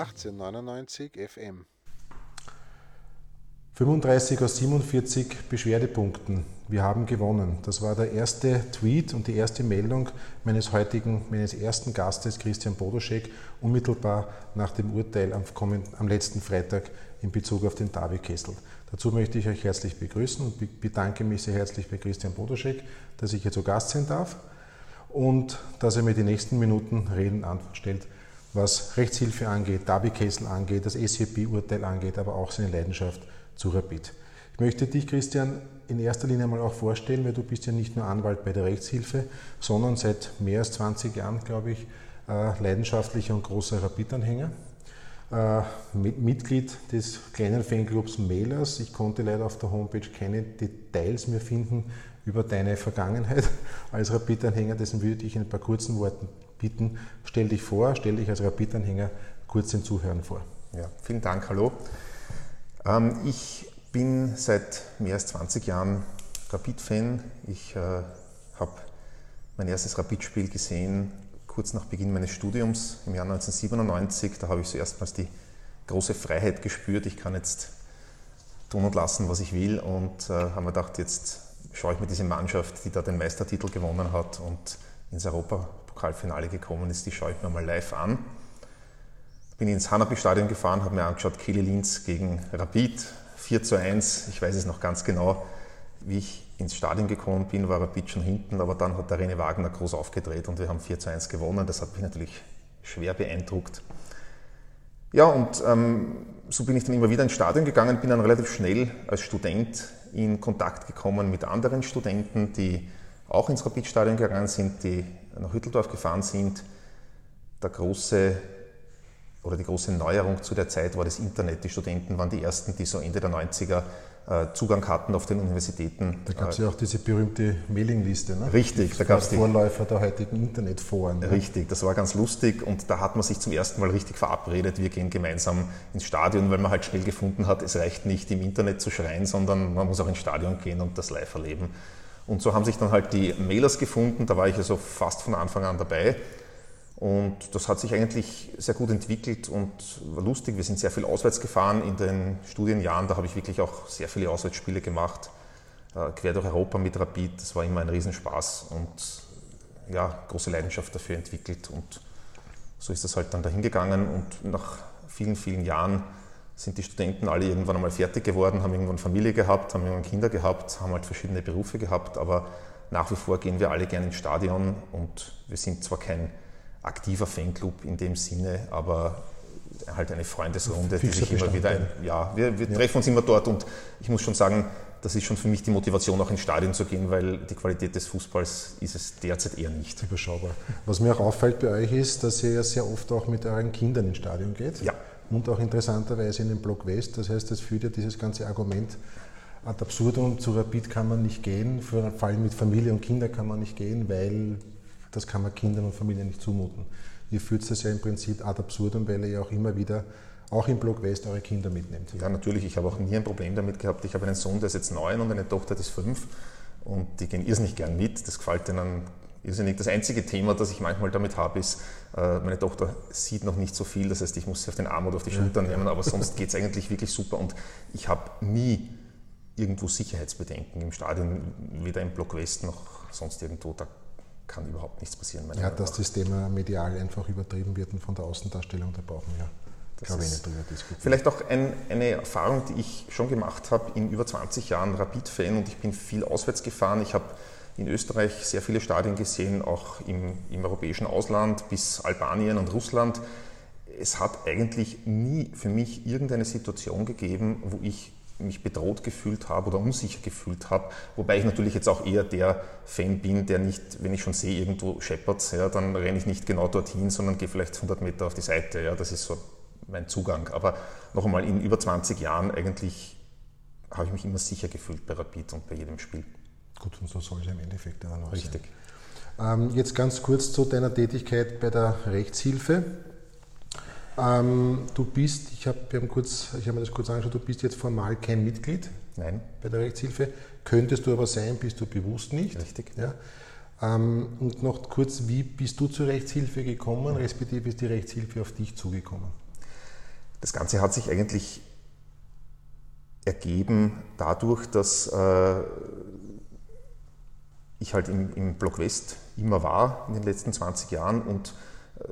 1899 FM. 35 aus 47 Beschwerdepunkten. Wir haben gewonnen. Das war der erste Tweet und die erste Meldung meines heutigen, meines ersten Gastes Christian Bodoschek, unmittelbar nach dem Urteil am, am letzten Freitag in Bezug auf den Davi-Kessel. Dazu möchte ich euch herzlich begrüßen und bedanke mich sehr herzlich bei Christian Bodoschek, dass ich hier zu Gast sein darf und dass er mir die nächsten Minuten Reden Antwort stellt, was Rechtshilfe angeht, Davi-Kessel angeht, das SCP-Urteil angeht, aber auch seine Leidenschaft zu Rapid. Ich möchte dich, Christian, in erster Linie mal auch vorstellen, weil du bist ja nicht nur Anwalt bei der Rechtshilfe, sondern seit mehr als 20 Jahren, glaube ich, äh, leidenschaftlicher und großer Rapid-Anhänger. Äh, Mitglied des kleinen Fanclubs Mailers. Ich konnte leider auf der Homepage keine Details mehr finden über deine Vergangenheit als Rapid-Anhänger. Deswegen würde ich in ein paar kurzen Worten bitten, stell dich vor, stell dich als Rapid-Anhänger kurz den Zuhörern vor. Ja, vielen Dank, hallo. Ähm, ich bin seit mehr als 20 Jahren Rapid-Fan. Ich äh, habe mein erstes Rapid-Spiel gesehen kurz nach Beginn meines Studiums im Jahr 1997. Da habe ich so erstmals die große Freiheit gespürt. Ich kann jetzt tun und lassen, was ich will. Und äh, habe mir gedacht, jetzt schaue ich mir diese Mannschaft, die da den Meistertitel gewonnen hat und ins Europapokalfinale gekommen ist, die schaue ich mir mal live an bin ins Hanapi-Stadion gefahren, habe mir angeschaut, Kili Linz gegen Rapid, 4 zu 1. Ich weiß es noch ganz genau. Wie ich ins Stadion gekommen bin, war Rapid schon hinten, aber dann hat der René Wagner groß aufgedreht und wir haben 4 zu 1 gewonnen. Das hat mich natürlich schwer beeindruckt. Ja, und ähm, so bin ich dann immer wieder ins Stadion gegangen, bin dann relativ schnell als Student in Kontakt gekommen mit anderen Studenten, die auch ins Rapid-Stadion gegangen sind, die nach Hütteldorf gefahren sind. Der große oder die große Neuerung zu der Zeit war das Internet. Die Studenten waren die ersten, die so Ende der 90er äh, Zugang hatten auf den Universitäten. Da gab es ja auch diese berühmte Mailingliste, ne? Richtig, da gab es Vorläufer der heutigen Internetforen. Ne? Richtig, das war ganz lustig und da hat man sich zum ersten Mal richtig verabredet, wir gehen gemeinsam ins Stadion, weil man halt schnell gefunden hat, es reicht nicht im Internet zu schreien, sondern man muss auch ins Stadion gehen und das live erleben. Und so haben sich dann halt die Mailers gefunden, da war ich also fast von Anfang an dabei und das hat sich eigentlich sehr gut entwickelt und war lustig. Wir sind sehr viel auswärts gefahren in den Studienjahren. Da habe ich wirklich auch sehr viele Auswärtsspiele gemacht, äh, quer durch Europa mit Rapid. Das war immer ein Riesenspaß und ja, große Leidenschaft dafür entwickelt. Und so ist das halt dann dahin gegangen. Und nach vielen, vielen Jahren sind die Studenten alle irgendwann einmal fertig geworden, haben irgendwann Familie gehabt, haben irgendwann Kinder gehabt, haben halt verschiedene Berufe gehabt. Aber nach wie vor gehen wir alle gerne ins Stadion und wir sind zwar kein aktiver Fanclub in dem Sinne, aber halt eine Freundesrunde, die sich immer wieder, ein, ja, wir, wir ja. treffen uns immer dort und ich muss schon sagen, das ist schon für mich die Motivation, auch ins Stadion zu gehen, weil die Qualität des Fußballs ist es derzeit eher nicht. Überschaubar. Was mir auch auffällt bei euch ist, dass ihr ja sehr oft auch mit euren Kindern ins Stadion geht. Ja. Und auch interessanterweise in den Block West. Das heißt, das führt ja dieses ganze Argument ad absurdum. Zu Rapid kann man nicht gehen, vor allem mit Familie und Kindern kann man nicht gehen, weil das kann man Kindern und Familien nicht zumuten. Ihr führt das ja im Prinzip ad absurdum, weil ihr ja auch immer wieder auch im Block West eure Kinder mitnehmt. Ja, natürlich. Ich habe auch nie ein Problem damit gehabt. Ich habe einen Sohn, der ist jetzt neun und eine Tochter, die ist fünf. Und die gehen irrsinnig gern mit. Das gefällt ihnen irrsinnig. Das einzige Thema, das ich manchmal damit habe, ist, äh, meine Tochter sieht noch nicht so viel. Das heißt, ich muss sie auf den Arm oder auf die Schulter nehmen. Aber sonst geht es eigentlich wirklich super. Und ich habe nie irgendwo Sicherheitsbedenken im Stadion, weder im Block West noch sonst irgendwo. Da kann überhaupt nichts passieren. Ja, dass das Thema medial einfach übertrieben wird und von der Außendarstellung, da brauchen wir, glaube ich, nicht drüber diskutieren. Vielleicht auch ein, eine Erfahrung, die ich schon gemacht habe in über 20 Jahren Rapid-Fan und ich bin viel auswärts gefahren. Ich habe in Österreich sehr viele Stadien gesehen, auch im, im europäischen Ausland bis Albanien und Russland. Es hat eigentlich nie für mich irgendeine Situation gegeben, wo ich mich bedroht gefühlt habe oder unsicher gefühlt habe. Wobei ich natürlich jetzt auch eher der Fan bin, der nicht, wenn ich schon sehe, irgendwo scheppert, ja, dann renne ich nicht genau dorthin, sondern gehe vielleicht 100 Meter auf die Seite. Ja, das ist so mein Zugang. Aber noch einmal, in über 20 Jahren eigentlich habe ich mich immer sicher gefühlt bei Rapid und bei jedem Spiel. Gut, und so soll es im Endeffekt dann auch Richtig. sein. Ähm, jetzt ganz kurz zu deiner Tätigkeit bei der Rechtshilfe. Ähm, du bist, ich habe hab hab mir das kurz angeschaut, du bist jetzt formal kein Mitglied Nein. bei der Rechtshilfe. Könntest du aber sein, bist du bewusst nicht. Richtig. Ja. Ähm, und noch kurz, wie bist du zur Rechtshilfe gekommen, respektive ist die Rechtshilfe auf dich zugekommen? Das Ganze hat sich eigentlich ergeben dadurch, dass äh, ich halt im, im Block West immer war in den letzten 20 Jahren und äh,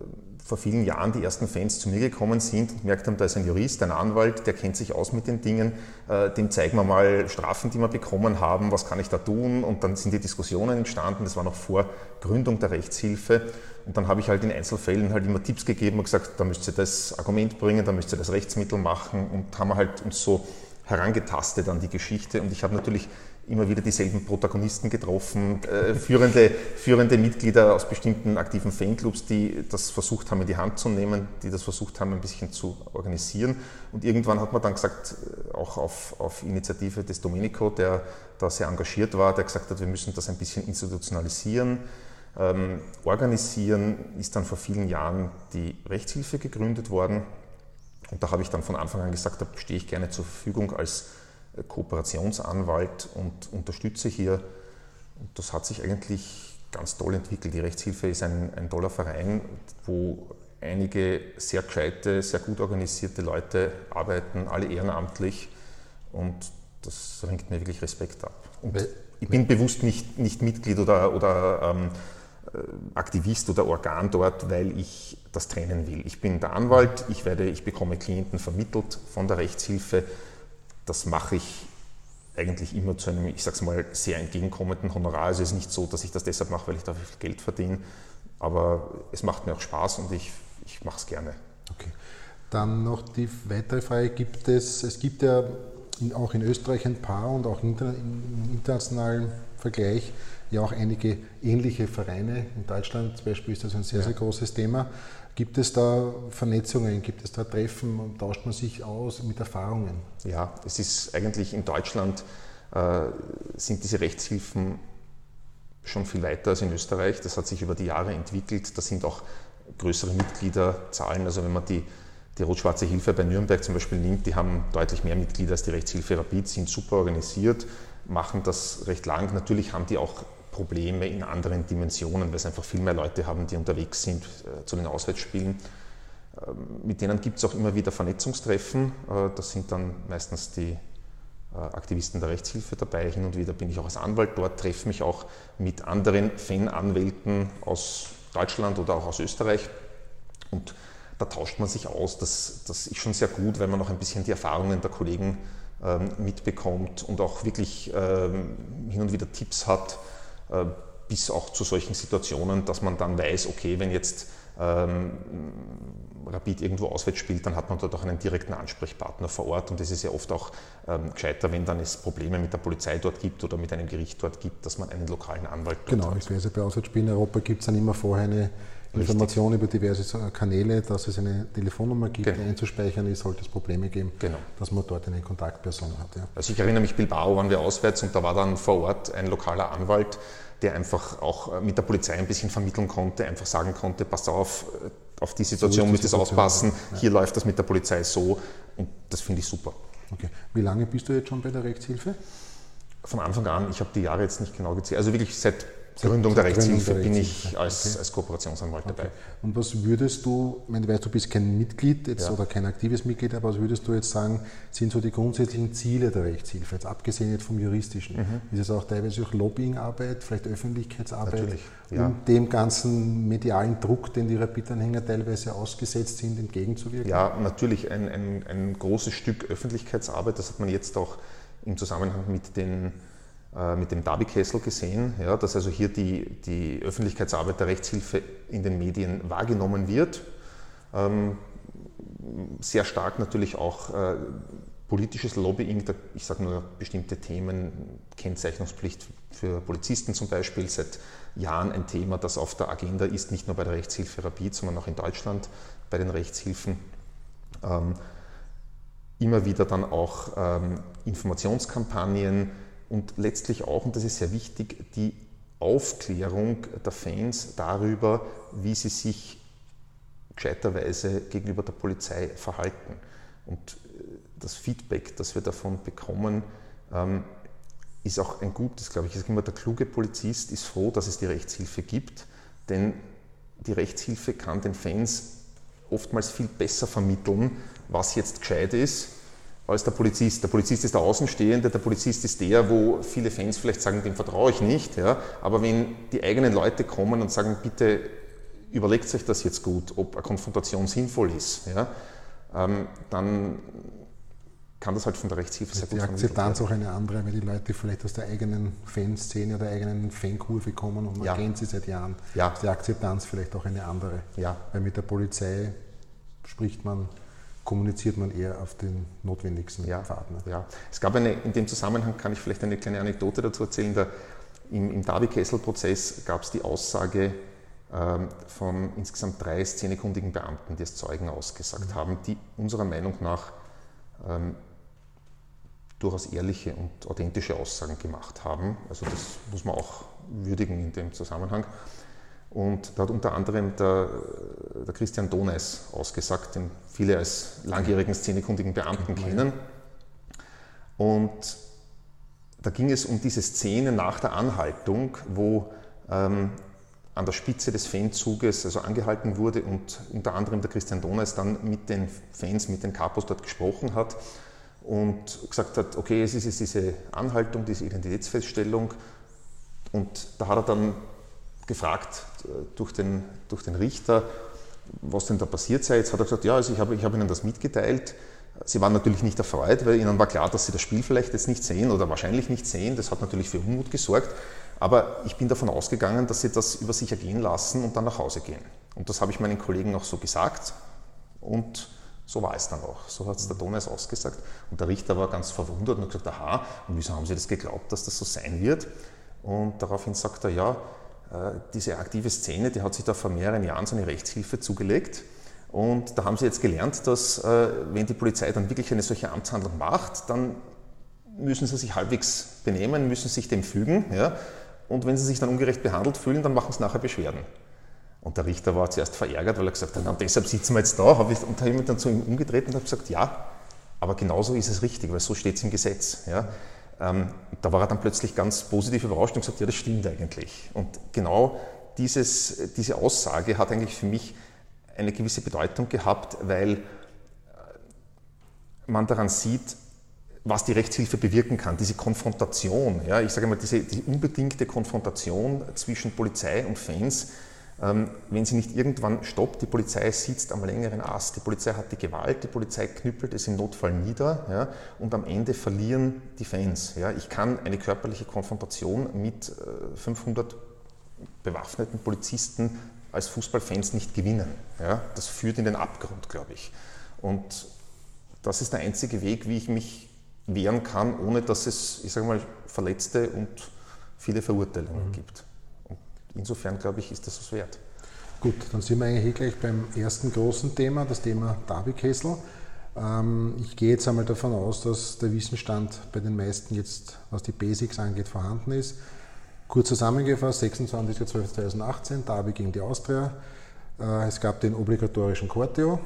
vor vielen Jahren die ersten Fans zu mir gekommen sind und gemerkt haben, da ist ein Jurist, ein Anwalt, der kennt sich aus mit den Dingen, äh, dem zeigen wir mal Strafen, die wir bekommen haben, was kann ich da tun? Und dann sind die Diskussionen entstanden, das war noch vor Gründung der Rechtshilfe. Und dann habe ich halt in Einzelfällen halt immer Tipps gegeben und gesagt, da müsst ihr das Argument bringen, da müsst ihr das Rechtsmittel machen und haben halt uns so herangetastet an die Geschichte. Und ich habe natürlich immer wieder dieselben Protagonisten getroffen, äh, führende, führende Mitglieder aus bestimmten aktiven Fanclubs, die das versucht haben in die Hand zu nehmen, die das versucht haben ein bisschen zu organisieren. Und irgendwann hat man dann gesagt, äh, auch auf, auf Initiative des Domenico, der da sehr engagiert war, der gesagt hat, wir müssen das ein bisschen institutionalisieren. Ähm, organisieren ist dann vor vielen Jahren die Rechtshilfe gegründet worden. Und da habe ich dann von Anfang an gesagt, da stehe ich gerne zur Verfügung als Kooperationsanwalt und unterstütze hier. Und das hat sich eigentlich ganz toll entwickelt. Die Rechtshilfe ist ein, ein toller Verein, wo einige sehr gescheite, sehr gut organisierte Leute arbeiten, alle ehrenamtlich und das ringt mir wirklich Respekt ab. Und ich bin bewusst nicht, nicht Mitglied oder, oder ähm, äh, Aktivist oder Organ dort, weil ich das trennen will. Ich bin der Anwalt, ich, werde, ich bekomme Klienten vermittelt von der Rechtshilfe das mache ich eigentlich immer zu einem, ich sage es mal, sehr entgegenkommenden Honorar. Also es ist nicht so, dass ich das deshalb mache, weil ich dafür viel Geld verdiene, aber es macht mir auch Spaß und ich, ich mache es gerne. Okay. Dann noch die weitere Frage, gibt es, es gibt ja in, auch in Österreich ein paar und auch inter, im internationalen Vergleich ja auch einige ähnliche Vereine. In Deutschland zum Beispiel ist das ein sehr, ja. sehr großes Thema. Gibt es da Vernetzungen, gibt es da Treffen, tauscht man sich aus mit Erfahrungen? Ja, es ist eigentlich in Deutschland äh, sind diese Rechtshilfen schon viel weiter als in Österreich. Das hat sich über die Jahre entwickelt. Da sind auch größere Mitgliederzahlen. Also wenn man die, die Rot-Schwarze Hilfe bei Nürnberg zum Beispiel nimmt, die haben deutlich mehr Mitglieder als die Rechtshilfe Rapid, sind super organisiert, machen das recht lang. Natürlich haben die auch Probleme in anderen Dimensionen, weil es einfach viel mehr Leute haben, die unterwegs sind äh, zu den Auswärtsspielen. Ähm, mit denen gibt es auch immer wieder Vernetzungstreffen. Äh, das sind dann meistens die äh, Aktivisten der Rechtshilfe dabei. Hin und wieder bin ich auch als Anwalt dort, treffe mich auch mit anderen Fananwälten aus Deutschland oder auch aus Österreich. Und da tauscht man sich aus. Das, das ist schon sehr gut, weil man auch ein bisschen die Erfahrungen der Kollegen ähm, mitbekommt und auch wirklich ähm, hin und wieder Tipps hat, bis auch zu solchen Situationen, dass man dann weiß, okay, wenn jetzt ähm, Rapid irgendwo auswärts spielt, dann hat man dort auch einen direkten Ansprechpartner vor Ort und es ist ja oft auch ähm, gescheiter, wenn dann es Probleme mit der Polizei dort gibt oder mit einem Gericht dort gibt, dass man einen lokalen Anwalt dort genau, hat. Genau, ich weiß, bei Auswärtsspielen in Europa gibt es dann immer vorher eine Information über diverse Kanäle, dass es eine Telefonnummer gibt, genau. die einzuspeichern ist, sollte es Probleme geben, genau. dass man dort eine Kontaktperson hat. Ja. Also ich erinnere mich, Bilbao waren wir auswärts und da war dann vor Ort ein lokaler Anwalt, der einfach auch äh, mit der Polizei ein bisschen vermitteln konnte, einfach sagen konnte, pass auf, äh, auf die Situation so müsst ihr aufpassen, ja. hier läuft das mit der Polizei so und das finde ich super. Okay. Wie lange bist du jetzt schon bei der Rechtshilfe? Von Anfang an, ich habe die Jahre jetzt nicht genau gezählt, also wirklich seit Gründung der Rechtshilfe bin ich als, okay. als Kooperationsanwalt okay. dabei. Und was würdest du, ich meine, du bist kein Mitglied jetzt ja. oder kein aktives Mitglied, aber was würdest du jetzt sagen, sind so die grundsätzlichen Ziele der Rechtshilfe, jetzt abgesehen jetzt vom juristischen? Mhm. Ist es auch teilweise auch Lobbyingarbeit, vielleicht Öffentlichkeitsarbeit, Natürlich, ja. um dem ganzen medialen Druck, den die Rapid-Anhänger teilweise ausgesetzt sind, entgegenzuwirken? Ja, natürlich ein, ein, ein großes Stück Öffentlichkeitsarbeit, das hat man jetzt auch im Zusammenhang mit den mit dem Darby-Kessel gesehen, ja, dass also hier die, die Öffentlichkeitsarbeit der Rechtshilfe in den Medien wahrgenommen wird. Ähm, sehr stark natürlich auch äh, politisches Lobbying, da, ich sage nur bestimmte Themen, Kennzeichnungspflicht für Polizisten zum Beispiel, seit Jahren ein Thema, das auf der Agenda ist, nicht nur bei der Rechtshilfe Rapid, sondern auch in Deutschland bei den Rechtshilfen. Ähm, immer wieder dann auch ähm, Informationskampagnen, und letztlich auch, und das ist sehr wichtig, die Aufklärung der Fans darüber, wie sie sich gescheiterweise gegenüber der Polizei verhalten. Und äh, das Feedback, das wir davon bekommen, ähm, ist auch ein gutes, glaube ich. Ich sage immer, der kluge Polizist ist froh, dass es die Rechtshilfe gibt, denn die Rechtshilfe kann den Fans oftmals viel besser vermitteln, was jetzt gescheit ist, als der Polizist. Der Polizist ist der Außenstehende, der Polizist ist der, wo viele Fans vielleicht sagen, dem vertraue ich nicht. Ja? Aber wenn die eigenen Leute kommen und sagen, bitte überlegt euch das jetzt gut, ob eine Konfrontation sinnvoll ist, ja? Ähm, dann kann das halt von der Rechtshilfe sehr gut Die Akzeptanz auch eine andere, weil die Leute vielleicht aus der eigenen Fanszene oder der eigenen Fankurve kommen und man ja. kennt sie seit Jahren. Ja. Ist die Akzeptanz vielleicht auch eine andere. Ja. Weil mit der Polizei spricht man, kommuniziert man eher auf den notwendigsten ja. Pfad. Ne? Ja. Es gab eine, in dem Zusammenhang kann ich vielleicht eine kleine Anekdote dazu erzählen. Der, Im im Darby-Kessel-Prozess gab es die Aussage ähm, von insgesamt drei szenekundigen Beamten, die als Zeugen ausgesagt mhm. haben, die unserer Meinung nach ähm, durchaus ehrliche und authentische Aussagen gemacht haben. Also das muss man auch würdigen in dem Zusammenhang. Und da hat unter anderem der, der Christian Doneis ausgesagt, den viele als langjährigen szenekundigen Beamten kennen. Und da ging es um diese Szene nach der Anhaltung, wo ähm, an der Spitze des Fanzuges also angehalten wurde und unter anderem der Christian Doneis dann mit den Fans, mit den Kapos dort gesprochen hat und gesagt hat, okay, es ist jetzt diese Anhaltung, diese Identitätsfeststellung. Und da hat er dann gefragt äh, durch den, durch den Richter, was denn da passiert sei. Jetzt hat er gesagt, ja, also ich habe, ich habe Ihnen das mitgeteilt. Sie waren natürlich nicht erfreut, weil Ihnen war klar, dass Sie das Spiel vielleicht jetzt nicht sehen oder wahrscheinlich nicht sehen. Das hat natürlich für Unmut gesorgt. Aber ich bin davon ausgegangen, dass Sie das über sich ergehen lassen und dann nach Hause gehen. Und das habe ich meinen Kollegen auch so gesagt. Und so war es dann auch. So hat es der Donis ausgesagt. Und der Richter war ganz verwundert und hat gesagt, aha, und wieso haben Sie das geglaubt, dass das so sein wird? Und daraufhin sagt er, ja, diese aktive Szene, die hat sich da vor mehreren Jahren so eine Rechtshilfe zugelegt. Und da haben sie jetzt gelernt, dass äh, wenn die Polizei dann wirklich eine solche Amtshandlung macht, dann müssen sie sich halbwegs benehmen, müssen sich dem fügen. Ja? Und wenn sie sich dann ungerecht behandelt fühlen, dann machen sie nachher Beschwerden. Und der Richter war zuerst verärgert, weil er gesagt hat, na, deshalb sitzen wir jetzt da. Hab ich, und habe mich dann zu ihm umgedreht und habe gesagt, ja, aber genauso ist es richtig, weil so steht es im Gesetz. Ja. Ähm, da war er dann plötzlich ganz positiv überrascht und gesagt, ja, das stimmt eigentlich. Und genau dieses, diese Aussage hat eigentlich für mich eine gewisse Bedeutung gehabt, weil äh, man daran sieht, was die Rechtshilfe bewirken kann, diese Konfrontation. Ja, ich sage mal, diese die unbedingte Konfrontation zwischen Polizei und Fans, wenn sie nicht irgendwann stoppt, die Polizei sitzt am längeren Ast, die Polizei hat die Gewalt, die Polizei knüppelt es im Notfall nieder ja, und am Ende verlieren die Fans. Ja. Ich kann eine körperliche Konfrontation mit 500 äh, bewaffneten Polizisten als Fußballfans nicht gewinnen. Ja. Das führt in den Abgrund, glaube ich. Und das ist der einzige Weg, wie ich mich wehren kann, ohne dass es, ich sage mal, Verletzte und viele Verurteilungen mhm. gibt. Insofern glaube ich, ist das was wert. Gut, dann sind wir eigentlich eh gleich beim ersten großen Thema, das Thema Darby-Kessel. Ähm, ich gehe jetzt einmal davon aus, dass der Wissensstand bei den meisten jetzt, was die Basics angeht, vorhanden ist. Kurz zusammengefasst, 26.12.2018, Derby gegen die Austria. Äh, es gab den obligatorischen Corteo,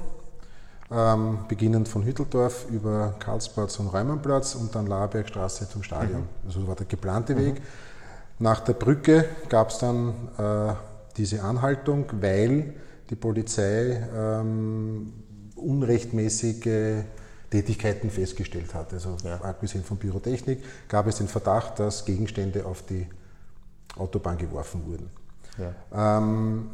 ähm, beginnend von Hütteldorf über Karlsplatz und Räumannplatz und dann Laerbergstraße zum Stadion. Mhm. Also war der geplante mhm. Weg. Nach der Brücke gab es dann äh, diese Anhaltung, weil die Polizei ähm, unrechtmäßige Tätigkeiten festgestellt hat. Also ja. abgesehen von Pyrotechnik gab es den Verdacht, dass Gegenstände auf die Autobahn geworfen wurden. Ja. Ähm,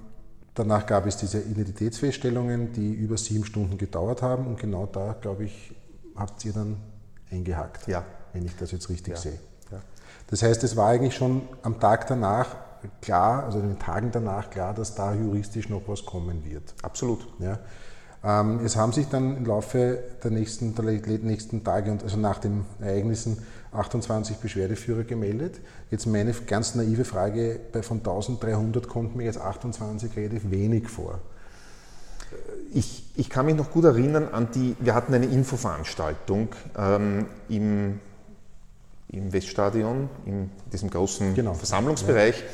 danach gab es diese Identitätsfeststellungen, die über sieben Stunden gedauert haben und genau da, glaube ich, habt ihr dann eingehakt, ja. wenn ich das jetzt richtig sehe. Das heißt, es war eigentlich schon am Tag danach klar, also in den Tagen danach klar, dass da juristisch noch was kommen wird. Absolut. Ja. Ähm, es haben sich dann im Laufe der nächsten, der nächsten Tage und also nach den Ereignissen 28 Beschwerdeführer gemeldet. Jetzt meine ganz naive Frage, bei von 1300 kommt mir jetzt 28 relativ wenig vor. Ich, ich kann mich noch gut erinnern an die, wir hatten eine Infoveranstaltung ähm, im im Weststadion, in diesem großen genau. Versammlungsbereich. Ja.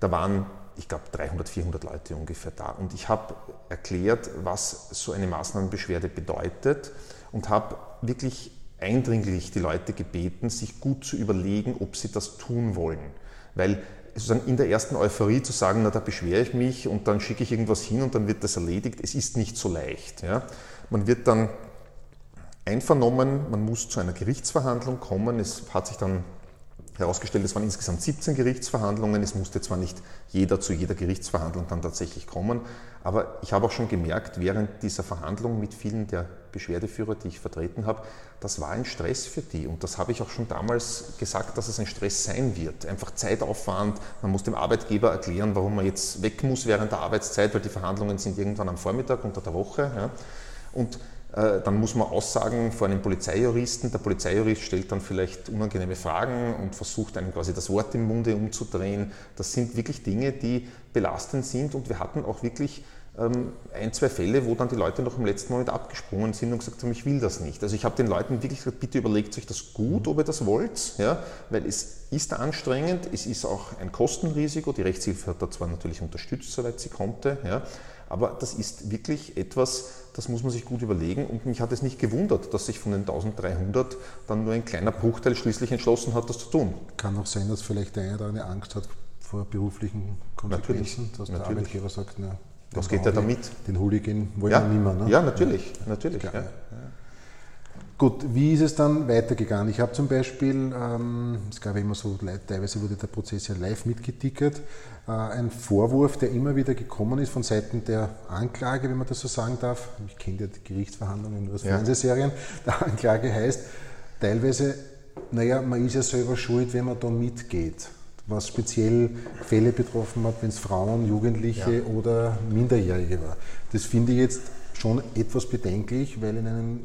Da waren, ich glaube, 300, 400 Leute ungefähr da. Und ich habe erklärt, was so eine Maßnahmenbeschwerde bedeutet und habe wirklich eindringlich die Leute gebeten, sich gut zu überlegen, ob sie das tun wollen. Weil sozusagen in der ersten Euphorie zu sagen, na da beschwere ich mich und dann schicke ich irgendwas hin und dann wird das erledigt. Es ist nicht so leicht. Ja. Man wird dann einvernommen, man muss zu einer Gerichtsverhandlung kommen. Es hat sich dann herausgestellt, es waren insgesamt 17 Gerichtsverhandlungen. Es musste zwar nicht jeder zu jeder Gerichtsverhandlung dann tatsächlich kommen, aber ich habe auch schon gemerkt, während dieser Verhandlung mit vielen der Beschwerdeführer, die ich vertreten habe, das war ein Stress für die. Und das habe ich auch schon damals gesagt, dass es ein Stress sein wird. Einfach Zeitaufwand, man muss dem Arbeitgeber erklären, warum man jetzt weg muss während der Arbeitszeit, weil die Verhandlungen sind irgendwann am Vormittag unter der Woche. Ja. Und dann muss man Aussagen vor einem Polizeijuristen. Der Polizeijurist stellt dann vielleicht unangenehme Fragen und versucht einem quasi das Wort im Munde umzudrehen. Das sind wirklich Dinge, die belastend sind und wir hatten auch wirklich ähm, ein, zwei Fälle, wo dann die Leute noch im letzten Moment abgesprungen sind und gesagt haben, ich will das nicht. Also ich habe den Leuten wirklich gesagt, bitte überlegt euch das gut, ob ihr das wollt, ja, weil es ist anstrengend, es ist auch ein Kostenrisiko. Die Rechtshilfe hat da zwar natürlich unterstützt, soweit sie konnte, ja, aber das ist wirklich etwas, das muss man sich gut überlegen. Und mich hat es nicht gewundert, dass sich von den 1300 dann nur ein kleiner Bruchteil schließlich entschlossen hat, das zu tun. Kann auch sein, dass vielleicht der eine oder andere Angst hat vor beruflichen Konsequenzen, natürlich, dass der natürlich. Arbeitgeber sagt, na, was geht ja damit? Den Hooligan wollen ja, wir nicht mehr. Ne? Ja, natürlich. natürlich ja. Gut, wie ist es dann weitergegangen? Ich habe zum Beispiel, ähm, es gab immer so, teilweise wurde der Prozess ja live mitgetickert, äh, ein Vorwurf, der immer wieder gekommen ist von Seiten der Anklage, wenn man das so sagen darf. Ich kenne ja die Gerichtsverhandlungen nur aus ja. Fernsehserien. Der Anklage heißt teilweise, naja, man ist ja selber schuld, wenn man da mitgeht was speziell Fälle betroffen hat, wenn es Frauen, Jugendliche ja. oder Minderjährige war. Das finde ich jetzt schon etwas bedenklich, weil in einem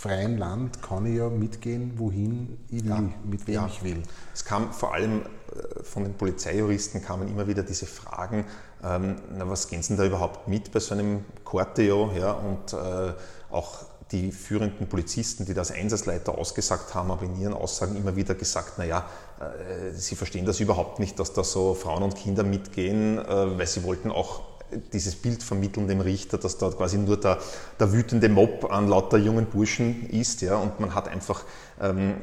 freien Land kann ich ja mitgehen, wohin ich will, ja. mit wem ja. ich will. Es kam vor allem äh, von den Polizeijuristen kamen immer wieder diese Fragen, ähm, na, was gehen Sie denn da überhaupt mit bei so einem Corteo? Ja, und äh, auch die führenden Polizisten, die das Einsatzleiter ausgesagt haben, haben in ihren Aussagen immer wieder gesagt, naja, äh, sie verstehen das überhaupt nicht, dass da so Frauen und Kinder mitgehen, äh, weil sie wollten auch dieses Bild vermitteln dem Richter, dass da quasi nur der, der wütende Mob an lauter jungen Burschen ist. Ja, und man hat einfach, ähm,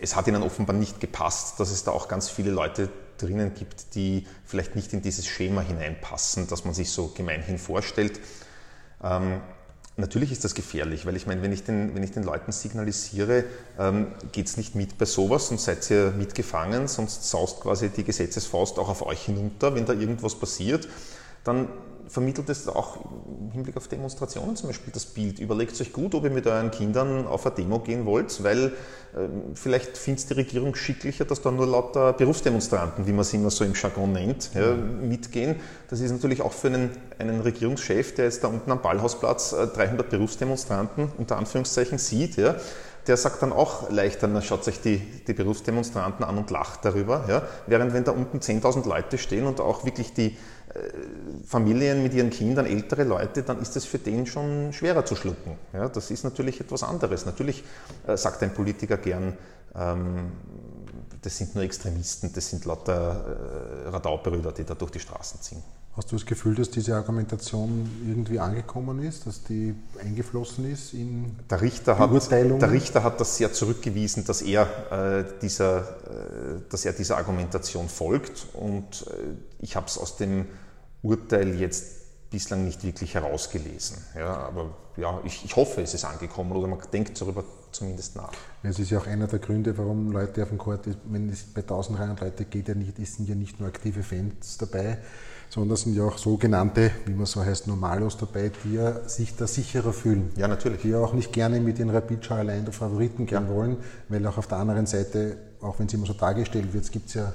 es hat ihnen offenbar nicht gepasst, dass es da auch ganz viele Leute drinnen gibt, die vielleicht nicht in dieses Schema hineinpassen, das man sich so gemeinhin vorstellt. Ähm, Natürlich ist das gefährlich, weil ich meine, wenn ich den, wenn ich den Leuten signalisiere, ähm, es nicht mit bei sowas und seid ihr mitgefangen, sonst saust quasi die Gesetzesfaust auch auf euch hinunter, wenn da irgendwas passiert, dann vermittelt es auch im Hinblick auf Demonstrationen zum Beispiel das Bild. Überlegt euch gut, ob ihr mit euren Kindern auf eine Demo gehen wollt, weil äh, vielleicht findet die Regierung schicklicher, dass da nur lauter Berufsdemonstranten, wie man sie immer so im Jargon nennt, ja, mitgehen. Das ist natürlich auch für einen, einen Regierungschef, der jetzt da unten am Ballhausplatz 300 äh, Berufsdemonstranten unter Anführungszeichen sieht, ja, der sagt dann auch leichter, dann schaut sich die, die Berufsdemonstranten an und lacht darüber. Ja? Während wenn da unten 10.000 Leute stehen und auch wirklich die, Familien mit ihren Kindern, ältere Leute, dann ist es für den schon schwerer zu schlucken. Ja, das ist natürlich etwas anderes. Natürlich äh, sagt ein Politiker gern, ähm, das sind nur Extremisten, das sind lauter äh, Radaubrüder, die da durch die Straßen ziehen. Hast du das Gefühl, dass diese Argumentation irgendwie angekommen ist, dass die eingeflossen ist in der Richter hat, Der Richter hat das sehr zurückgewiesen, dass er, äh, dieser, äh, dass er dieser Argumentation folgt und äh, ich habe es aus dem Urteil jetzt bislang nicht wirklich herausgelesen. Ja, aber ja, ich, ich hoffe, es ist angekommen oder man denkt darüber zumindest nach. Es ist ja auch einer der Gründe, warum Leute auf dem Court, wenn es bei 1300 Leute geht, ja nicht, sind ja nicht nur aktive Fans dabei, sondern es sind ja auch sogenannte, wie man so heißt, Normalos dabei, die ja sich da sicherer fühlen. Ja, natürlich. Die ja auch nicht gerne mit den Rapid allein der Favoriten gehen ja. wollen, weil auch auf der anderen Seite, auch wenn es immer so dargestellt wird, es gibt ja,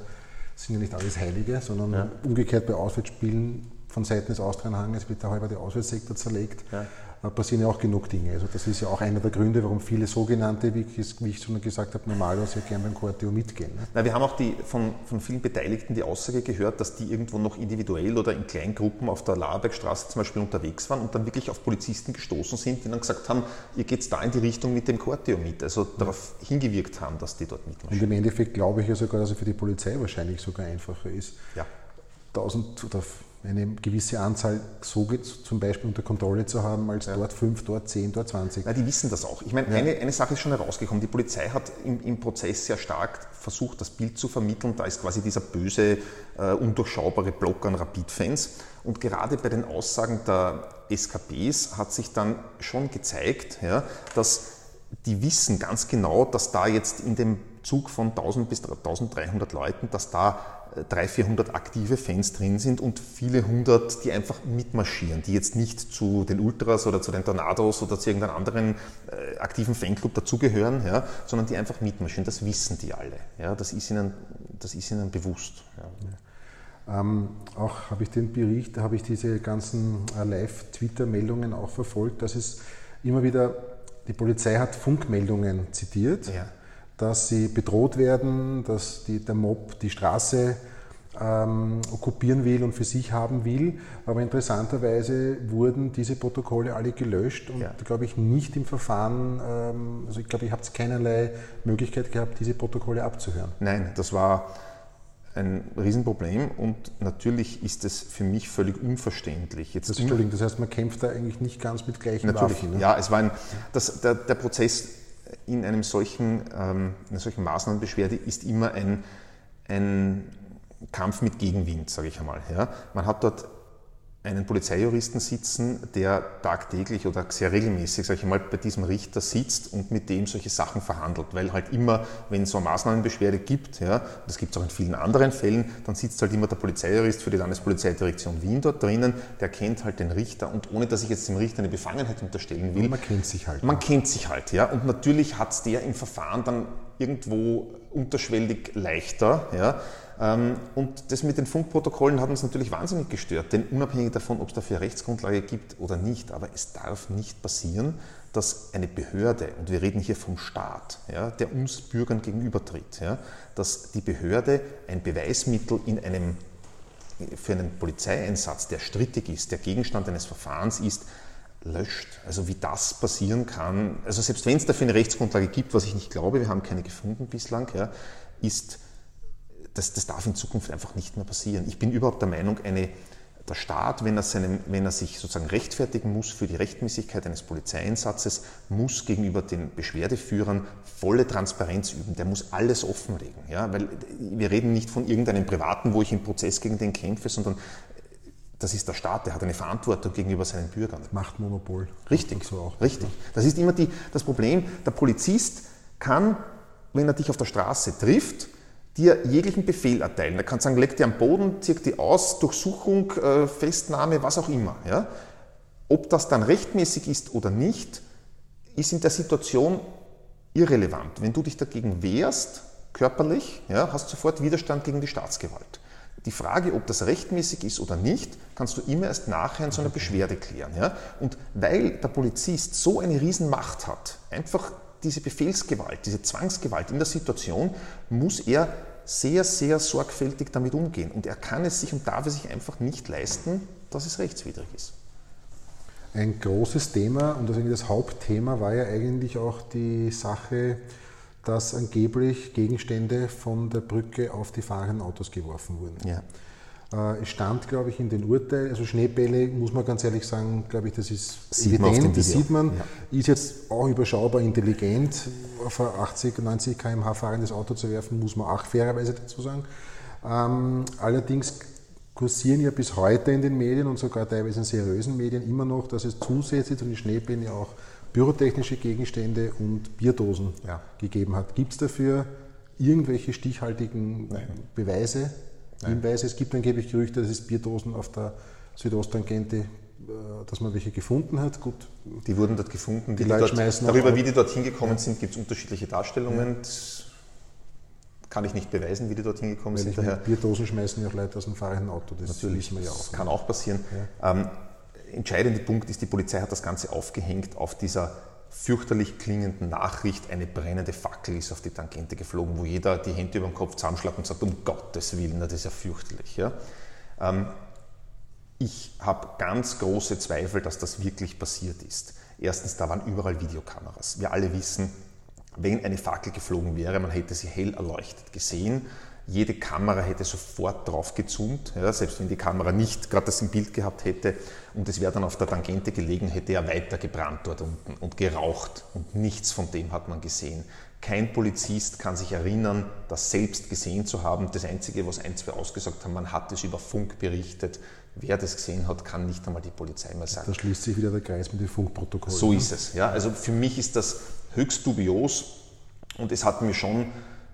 sind ja nicht alles Heilige, sondern ja. umgekehrt bei Auswärtsspielen von Seiten des Austrianhanges wird der halbe Auswärtssektor zerlegt. Ja passieren ja auch genug Dinge. Also das ist ja auch einer der Gründe, warum viele sogenannte, wie ich, wie ich schon gesagt habe, normalerweise ja gerne beim Corteo mitgehen. Ne? Na, wir haben auch die, von, von vielen Beteiligten die Aussage gehört, dass die irgendwo noch individuell oder in Kleingruppen auf der Laberbergstraße zum Beispiel unterwegs waren und dann wirklich auf Polizisten gestoßen sind, die dann gesagt haben, ihr geht da in die Richtung mit dem Corteo mit. Also darauf hingewirkt haben, dass die dort mitmachen. Und im Endeffekt glaube ich ja sogar, dass es für die Polizei wahrscheinlich sogar einfacher ist. Ja. 1000 oder eine gewisse Anzahl so zum Beispiel unter Kontrolle zu haben, als ja. dort fünf, dort zehn, dort 20. Na, die wissen das auch. Ich meine, ja. eine, eine Sache ist schon herausgekommen. Die Polizei hat im, im, Prozess sehr stark versucht, das Bild zu vermitteln. Da ist quasi dieser böse, äh, undurchschaubare Block an Rapid-Fans. Und gerade bei den Aussagen der SKPs hat sich dann schon gezeigt, ja, dass die wissen ganz genau, dass da jetzt in dem Zug von 1000 bis 1300 Leuten, dass da 300, 400 aktive Fans drin sind und viele hundert, die einfach mitmarschieren, die jetzt nicht zu den Ultras oder zu den Tornados oder zu irgendeinem anderen äh, aktiven Fanclub dazugehören, ja, sondern die einfach mitmarschieren. Das wissen die alle. Ja, das, ist ihnen, das ist ihnen bewusst. Ja. Ähm, auch habe ich den Bericht, habe ich diese ganzen äh, Live-Twitter-Meldungen auch verfolgt, dass es immer wieder, die Polizei hat Funkmeldungen zitiert. Ja dass sie bedroht werden, dass die, der Mob die Straße ähm, okkupieren will und für sich haben will. Aber interessanterweise wurden diese Protokolle alle gelöscht und, ja. glaube ich, nicht im Verfahren, ähm, also ich glaube, ihr habt keinerlei Möglichkeit gehabt, diese Protokolle abzuhören. Nein, das war ein Riesenproblem und natürlich ist es für mich völlig unverständlich. Jetzt das, Entschuldigung, das heißt, man kämpft da eigentlich nicht ganz mit gleichen natürlich, Waffen. Ne? Ja, es war ein, das, der, der Prozess in einem solchen, ähm, einer solchen Maßnahmenbeschwerde ist immer ein, ein Kampf mit Gegenwind, sage ich einmal. Ja. Man hat dort einen Polizeijuristen sitzen, der tagtäglich oder sehr regelmäßig, sage ich mal, bei diesem Richter sitzt und mit dem solche Sachen verhandelt. Weil halt immer, wenn es so eine Maßnahmenbeschwerde gibt, ja, das gibt es auch in vielen anderen Fällen, dann sitzt halt immer der Polizeijurist für die Landespolizeidirektion Wien dort drinnen, der kennt halt den Richter und ohne dass ich jetzt dem Richter eine Befangenheit unterstellen will. man kennt sich halt. Man kennt sich halt, ja. Und natürlich hat es der im Verfahren dann irgendwo unterschwellig leichter, ja und das mit den Funkprotokollen hat uns natürlich wahnsinnig gestört, denn unabhängig davon, ob es dafür Rechtsgrundlage gibt oder nicht, aber es darf nicht passieren, dass eine Behörde, und wir reden hier vom Staat, ja, der uns Bürgern gegenübertritt, ja, dass die Behörde ein Beweismittel in einem, für einen Polizeieinsatz, der strittig ist, der Gegenstand eines Verfahrens ist, löscht. Also wie das passieren kann, also selbst wenn es dafür eine Rechtsgrundlage gibt, was ich nicht glaube, wir haben keine gefunden bislang, ja, ist das, das darf in Zukunft einfach nicht mehr passieren. Ich bin überhaupt der Meinung, eine, der Staat, wenn er, seinem, wenn er sich sozusagen rechtfertigen muss für die Rechtmäßigkeit eines Polizeieinsatzes, muss gegenüber den Beschwerdeführern volle Transparenz üben. Der muss alles offenlegen. Ja? Weil wir reden nicht von irgendeinem Privaten, wo ich im Prozess gegen den kämpfe, sondern das ist der Staat, der hat eine Verantwortung gegenüber seinen Bürgern. Machtmonopol. Richtig, so auch. richtig. Das ist immer die, das Problem. Der Polizist kann, wenn er dich auf der Straße trifft, dir jeglichen Befehl erteilen. Er kann sagen, leg die am Boden, zirk die aus, Durchsuchung, äh, Festnahme, was auch immer. Ja? Ob das dann rechtmäßig ist oder nicht, ist in der Situation irrelevant. Wenn du dich dagegen wehrst, körperlich, ja, hast sofort Widerstand gegen die Staatsgewalt. Die Frage, ob das rechtmäßig ist oder nicht, kannst du immer erst nachher in so einer Beschwerde klären. Ja? Und weil der Polizist so eine Riesenmacht hat, einfach diese Befehlsgewalt, diese Zwangsgewalt in der Situation, muss er sehr, sehr sorgfältig damit umgehen. Und er kann es sich und darf es sich einfach nicht leisten, dass es rechtswidrig ist. Ein großes Thema und das Hauptthema war ja eigentlich auch die Sache, dass angeblich Gegenstände von der Brücke auf die fahrenden Autos geworfen wurden. Ja. Äh, es stand, glaube ich, in den Urteilen, also Schneebälle, muss man ganz ehrlich sagen, glaube ich, das ist sieht evident, das sieht man, ja. ist jetzt auch überschaubar intelligent. Auf ein 80, 90 km/h fahrendes Auto zu werfen, muss man auch fairerweise dazu sagen. Ähm, allerdings kursieren ja bis heute in den Medien und sogar teilweise in seriösen Medien immer noch, dass es zusätzlich zu den Schneebällen ja auch pyrotechnische Gegenstände und Bierdosen ja. gegeben hat. Gibt es dafür irgendwelche stichhaltigen Nein. Beweise? Hinweise. Es gibt angeblich Gerüchte, dass es Bierdosen auf der Südosttangente, äh, dass man welche gefunden hat. Gut. Die wurden dort gefunden. Die, die Leute schmeißen darüber, wie die dorthin gekommen ja. sind, gibt es unterschiedliche Darstellungen. Ja. kann ich nicht beweisen, wie die dorthin gekommen Weil sind. Daher Bierdosen schmeißen ja auch Leute aus dem fahrenden Auto. Das Natürlich, ja auch. Das kann auch passieren. Ja. Ähm, entscheidende Punkt ist, die Polizei hat das Ganze aufgehängt auf dieser fürchterlich klingenden Nachricht, eine brennende Fackel ist auf die Tangente geflogen, wo jeder die Hände über den Kopf zusammenschlägt und sagt, um Gottes Willen, das ist ja fürchterlich. Ja? Ähm, ich habe ganz große Zweifel, dass das wirklich passiert ist. Erstens, da waren überall Videokameras. Wir alle wissen, wenn eine Fackel geflogen wäre, man hätte sie hell erleuchtet gesehen. Jede Kamera hätte sofort drauf gezoomt, ja, selbst wenn die Kamera nicht gerade das im Bild gehabt hätte und es wäre dann auf der Tangente gelegen, hätte er weiter gebrannt dort unten und geraucht und nichts von dem hat man gesehen. Kein Polizist kann sich erinnern, das selbst gesehen zu haben. Das Einzige, was ein, zwei ausgesagt haben, man hat es über Funk berichtet. Wer das gesehen hat, kann nicht einmal die Polizei mehr sagen. Da schließt sich wieder der Kreis mit dem Funkprotokoll. So ist es. Ja. Also für mich ist das höchst dubios und es hat mir schon,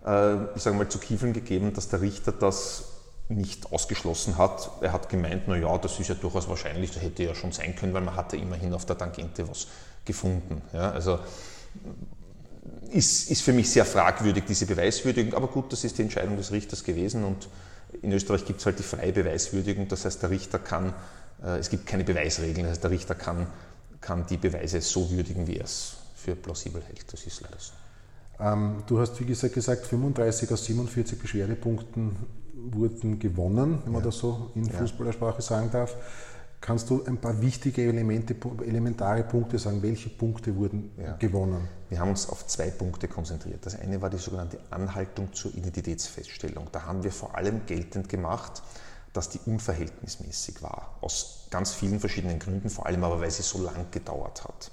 äh, ich sage mal, zu Kiefeln gegeben, dass der Richter das nicht ausgeschlossen hat. Er hat gemeint, naja, das ist ja durchaus wahrscheinlich, das hätte ja schon sein können, weil man hatte immerhin auf der Tangente was gefunden. Ja. Also ist, ist für mich sehr fragwürdig, diese Beweiswürdigung. Aber gut, das ist die Entscheidung des Richters gewesen und in Österreich gibt es halt die freie Beweiswürdigung. Das heißt, der Richter kann, äh, es gibt keine Beweisregeln, das heißt, der Richter kann, kann die Beweise so würdigen, wie er es für plausibel hält. Das ist leider so. Ähm, du hast, wie gesagt, gesagt, 35 aus 47 Beschwerdepunkten wurden gewonnen, wenn man das so in Fußballersprache sagen darf. Kannst du ein paar wichtige Elemente, elementare Punkte sagen? Welche Punkte wurden ja. gewonnen? Wir haben uns auf zwei Punkte konzentriert. Das eine war die sogenannte Anhaltung zur Identitätsfeststellung. Da haben wir vor allem geltend gemacht, dass die unverhältnismäßig war. Aus ganz vielen verschiedenen Gründen, vor allem aber, weil sie so lang gedauert hat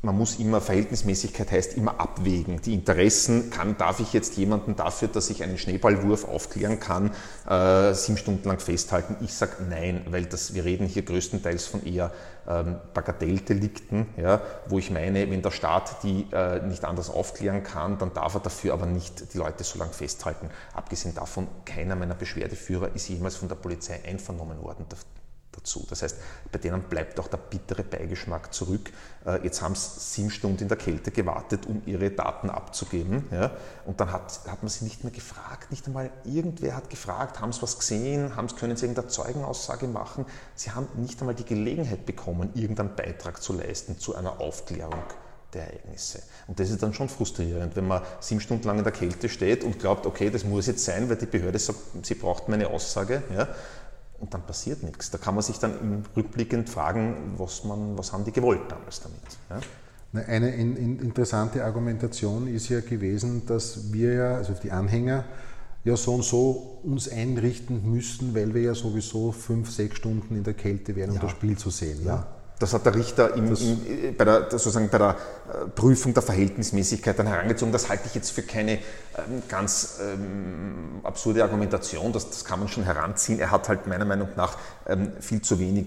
man muss immer, Verhältnismäßigkeit heißt immer abwägen. Die Interessen, kann, darf ich jetzt jemanden dafür, dass ich einen Schneeballwurf aufklären kann, äh, sieben Stunden lang festhalten? Ich sage nein, weil das, wir reden hier größtenteils von eher ähm, Bagatelldelikten, ja, wo ich meine, wenn der Staat die äh, nicht anders aufklären kann, dann darf er dafür aber nicht die Leute so lange festhalten. Abgesehen davon, keiner meiner Beschwerdeführer ist jemals von der Polizei einvernommen worden dazu. Das heißt, bei denen bleibt auch der bittere Beigeschmack zurück. Äh, jetzt haben sie sieben Stunden in der Kälte gewartet, um ihre Daten abzugeben. Ja? Und dann hat, hat man sie nicht mehr gefragt, nicht einmal irgendwer hat gefragt, haben sie was gesehen, haben, können sie irgendeine Zeugenaussage machen. Sie haben nicht einmal die Gelegenheit bekommen, irgendeinen Beitrag zu leisten zu einer Aufklärung der Ereignisse. Und das ist dann schon frustrierend, wenn man sieben Stunden lang in der Kälte steht und glaubt, okay, das muss jetzt sein, weil die Behörde sagt, sie braucht meine Aussage. Ja? Und dann passiert nichts. Da kann man sich dann rückblickend fragen, was, man, was haben die gewollt damals damit. Ja? Eine in, in interessante Argumentation ist ja gewesen, dass wir ja, also die Anhänger, ja so und so uns einrichten müssten, weil wir ja sowieso fünf, sechs Stunden in der Kälte wären, um ja. das Spiel zu sehen. Ja. Das hat der Richter im, im, bei, der, sozusagen bei der äh, Prüfung der Verhältnismäßigkeit dann herangezogen. Das halte ich jetzt für keine ähm, ganz ähm, absurde Argumentation, das, das, kann man schon heranziehen. Er hat halt meiner Meinung nach ähm, viel zu wenig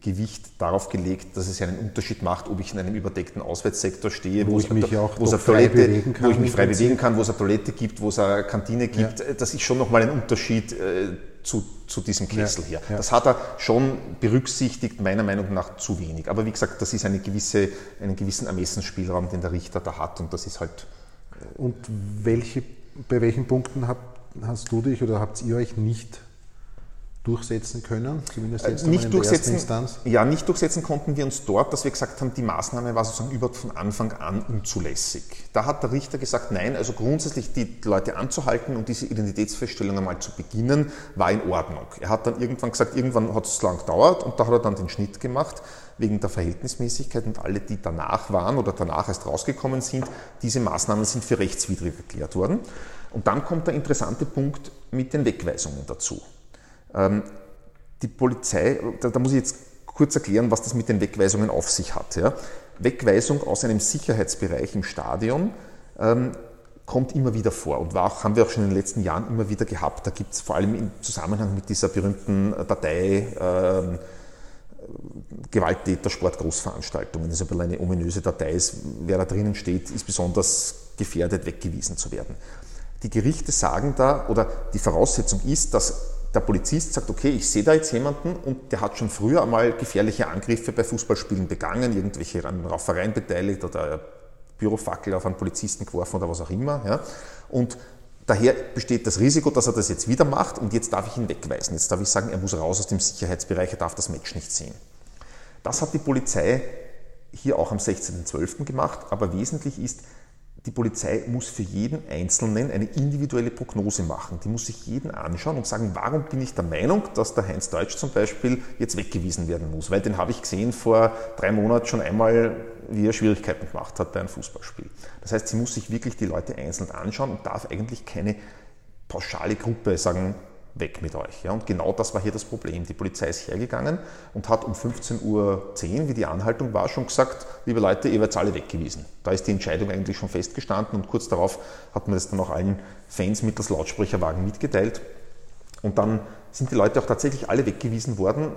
Gewicht darauf gelegt, dass es einen Unterschied macht, ob ich in einem überdeckten Auswärtssektor stehe, wo, wo ich mich auch wo frei bewegen kann, wo ich mich frei bewegen kann, wo es eine Toilette gibt, wo es eine Kantine gibt. Ja. Das ist schon nochmal ein Unterschied äh, zu, zu diesem Kessel. Ja. Das hat er schon berücksichtigt, meiner Meinung nach zu wenig. Aber wie gesagt, das ist eine gewisse, einen gewissen Ermessensspielraum, den der Richter da hat und das ist halt. Äh, und welche, bei welchen Punkten habt, hast du dich oder habt ihr euch nicht durchsetzen können, zumindest jetzt nicht in durchsetzen, der Instanz? Ja, nicht durchsetzen konnten wir uns dort, dass wir gesagt haben, die Maßnahme war sozusagen überhaupt von Anfang an unzulässig. Da hat der Richter gesagt, nein, also grundsätzlich die Leute anzuhalten und diese Identitätsfeststellung einmal zu beginnen, war in Ordnung. Er hat dann irgendwann gesagt, irgendwann hat es lang gedauert und da hat er dann den Schnitt gemacht wegen der Verhältnismäßigkeit und alle, die danach waren oder danach erst rausgekommen sind, diese Maßnahmen sind für rechtswidrig erklärt worden. Und dann kommt der interessante Punkt mit den Wegweisungen dazu. Ähm, die Polizei, da, da, muss ich jetzt kurz erklären, was das mit den Wegweisungen auf sich hat. Ja. Wegweisung aus einem Sicherheitsbereich im Stadion ähm, kommt immer wieder vor und auch, haben wir auch schon in den letzten Jahren immer wieder gehabt. Da gibt es vor allem im Zusammenhang mit dieser berühmten Datei ähm, Gewalttäter Sportgroßveranstaltungen. Das ist ein eine ominöse Datei. Ist, wer da drinnen steht, ist besonders gefährdet, weggewiesen zu werden. Die Gerichte sagen da, oder die Voraussetzung ist, dass der Polizist sagt, okay, ich sehe da jetzt jemanden und der hat schon früher einmal gefährliche Angriffe bei Fußballspielen begangen, irgendwelche an Raufereien beteiligt oder Bürofackel auf einen Polizisten geworfen oder was auch immer. Ja. Und daher besteht das Risiko, dass er das jetzt wieder macht und jetzt darf ich ihn wegweisen. Jetzt darf ich sagen, er muss raus aus dem Sicherheitsbereich, er darf das Match nicht sehen. Das hat die Polizei hier auch am 16.12. gemacht, aber wesentlich ist, die Polizei muss für jeden Einzelnen eine individuelle Prognose machen. Die muss sich jeden anschauen und sagen, warum bin ich der Meinung, dass der Heinz Deutsch zum Beispiel jetzt weggewiesen werden muss? Weil den habe ich gesehen vor drei Monaten schon einmal, wie er Schwierigkeiten gemacht hat bei einem Fußballspiel. Das heißt, sie muss sich wirklich die Leute einzeln anschauen und darf eigentlich keine pauschale Gruppe sagen, weg mit euch. Ja, und genau das war hier das Problem. Die Polizei ist hergegangen und hat um 15.10 Uhr, wie die Anhaltung war, schon gesagt, liebe Leute, ihr werdet alle weggewiesen. Da ist die Entscheidung eigentlich schon festgestanden und kurz darauf hat man das dann auch allen Fans mittels Lautsprecherwagen mitgeteilt. Und dann sind die Leute auch tatsächlich alle weggewiesen worden.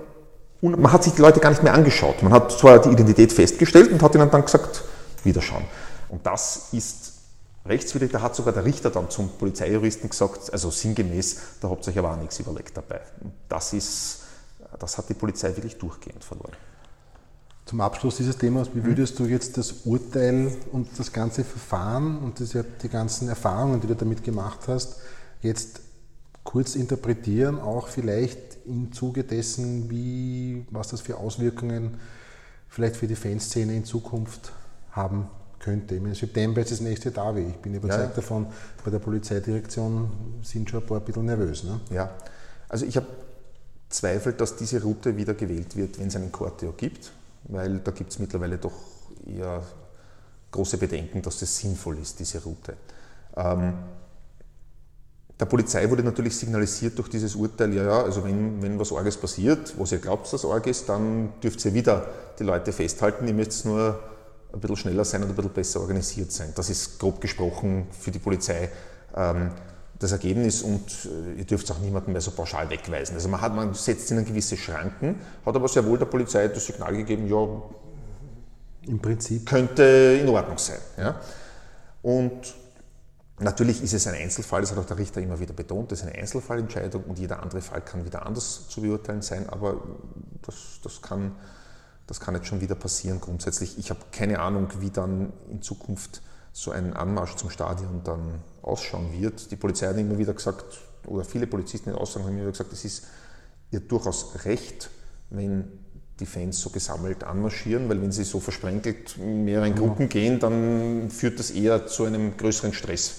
Und man hat sich die Leute gar nicht mehr angeschaut. Man hat zwar die Identität festgestellt und hat ihnen dann gesagt, wiederschauen. Und das ist rechtswidrig, da hat sogar der Richter dann zum Polizeijuristen gesagt, also sinngemäß, da habt ihr euch aber auch nichts überlegt dabei. Das, ist, das hat die Polizei wirklich durchgehend verloren. Zum Abschluss dieses Themas, wie würdest du jetzt das Urteil und das ganze Verfahren und das, die ganzen Erfahrungen, die du damit gemacht hast, jetzt kurz interpretieren, auch vielleicht im Zuge dessen, wie, was das für Auswirkungen vielleicht für die Fanszene in Zukunft haben könnte. Im September ist das nächste Davi. Ich bin überzeugt ja. davon, bei der Polizeidirektion sind schon ein paar ein bisschen nervös. Ne? Ja, also ich habe Zweifel, dass diese Route wieder gewählt wird, wenn es einen Corteo gibt, weil da gibt es mittlerweile doch eher große Bedenken, dass das sinnvoll ist, diese Route. Ähm, der Polizei wurde natürlich signalisiert durch dieses Urteil, ja, ja, also wenn, wenn was Orges passiert, was ihr glaubt, dass Org ist, dann dürft ihr wieder die Leute festhalten, ihr müsst nur ein bisschen schneller sein und ein bisschen besser organisiert sein. Das ist grob gesprochen für die Polizei ähm, das Ergebnis und äh, ihr dürft auch niemanden mehr so pauschal wegweisen. Also man, hat, man setzt ihnen gewisse Schranken, hat aber sehr wohl der Polizei das Signal gegeben, ja, im Prinzip könnte in Ordnung sein. Ja? Und natürlich ist es ein Einzelfall, das hat auch der Richter immer wieder betont, das ist eine Einzelfallentscheidung und jeder andere Fall kann wieder anders zu beurteilen sein, aber das, das kann das kann jetzt schon wieder passieren grundsätzlich. Ich habe keine Ahnung, wie dann in Zukunft so ein Anmarsch zum Stadion dann ausschauen wird. Die Polizei hat immer wieder gesagt, oder viele Polizisten in Aussagen haben immer wieder gesagt, es ist ihr durchaus recht, wenn die Fans so gesammelt anmarschieren, weil wenn sie so versprenkelt in mehreren Gruppen gehen, dann führt das eher zu einem größeren Stress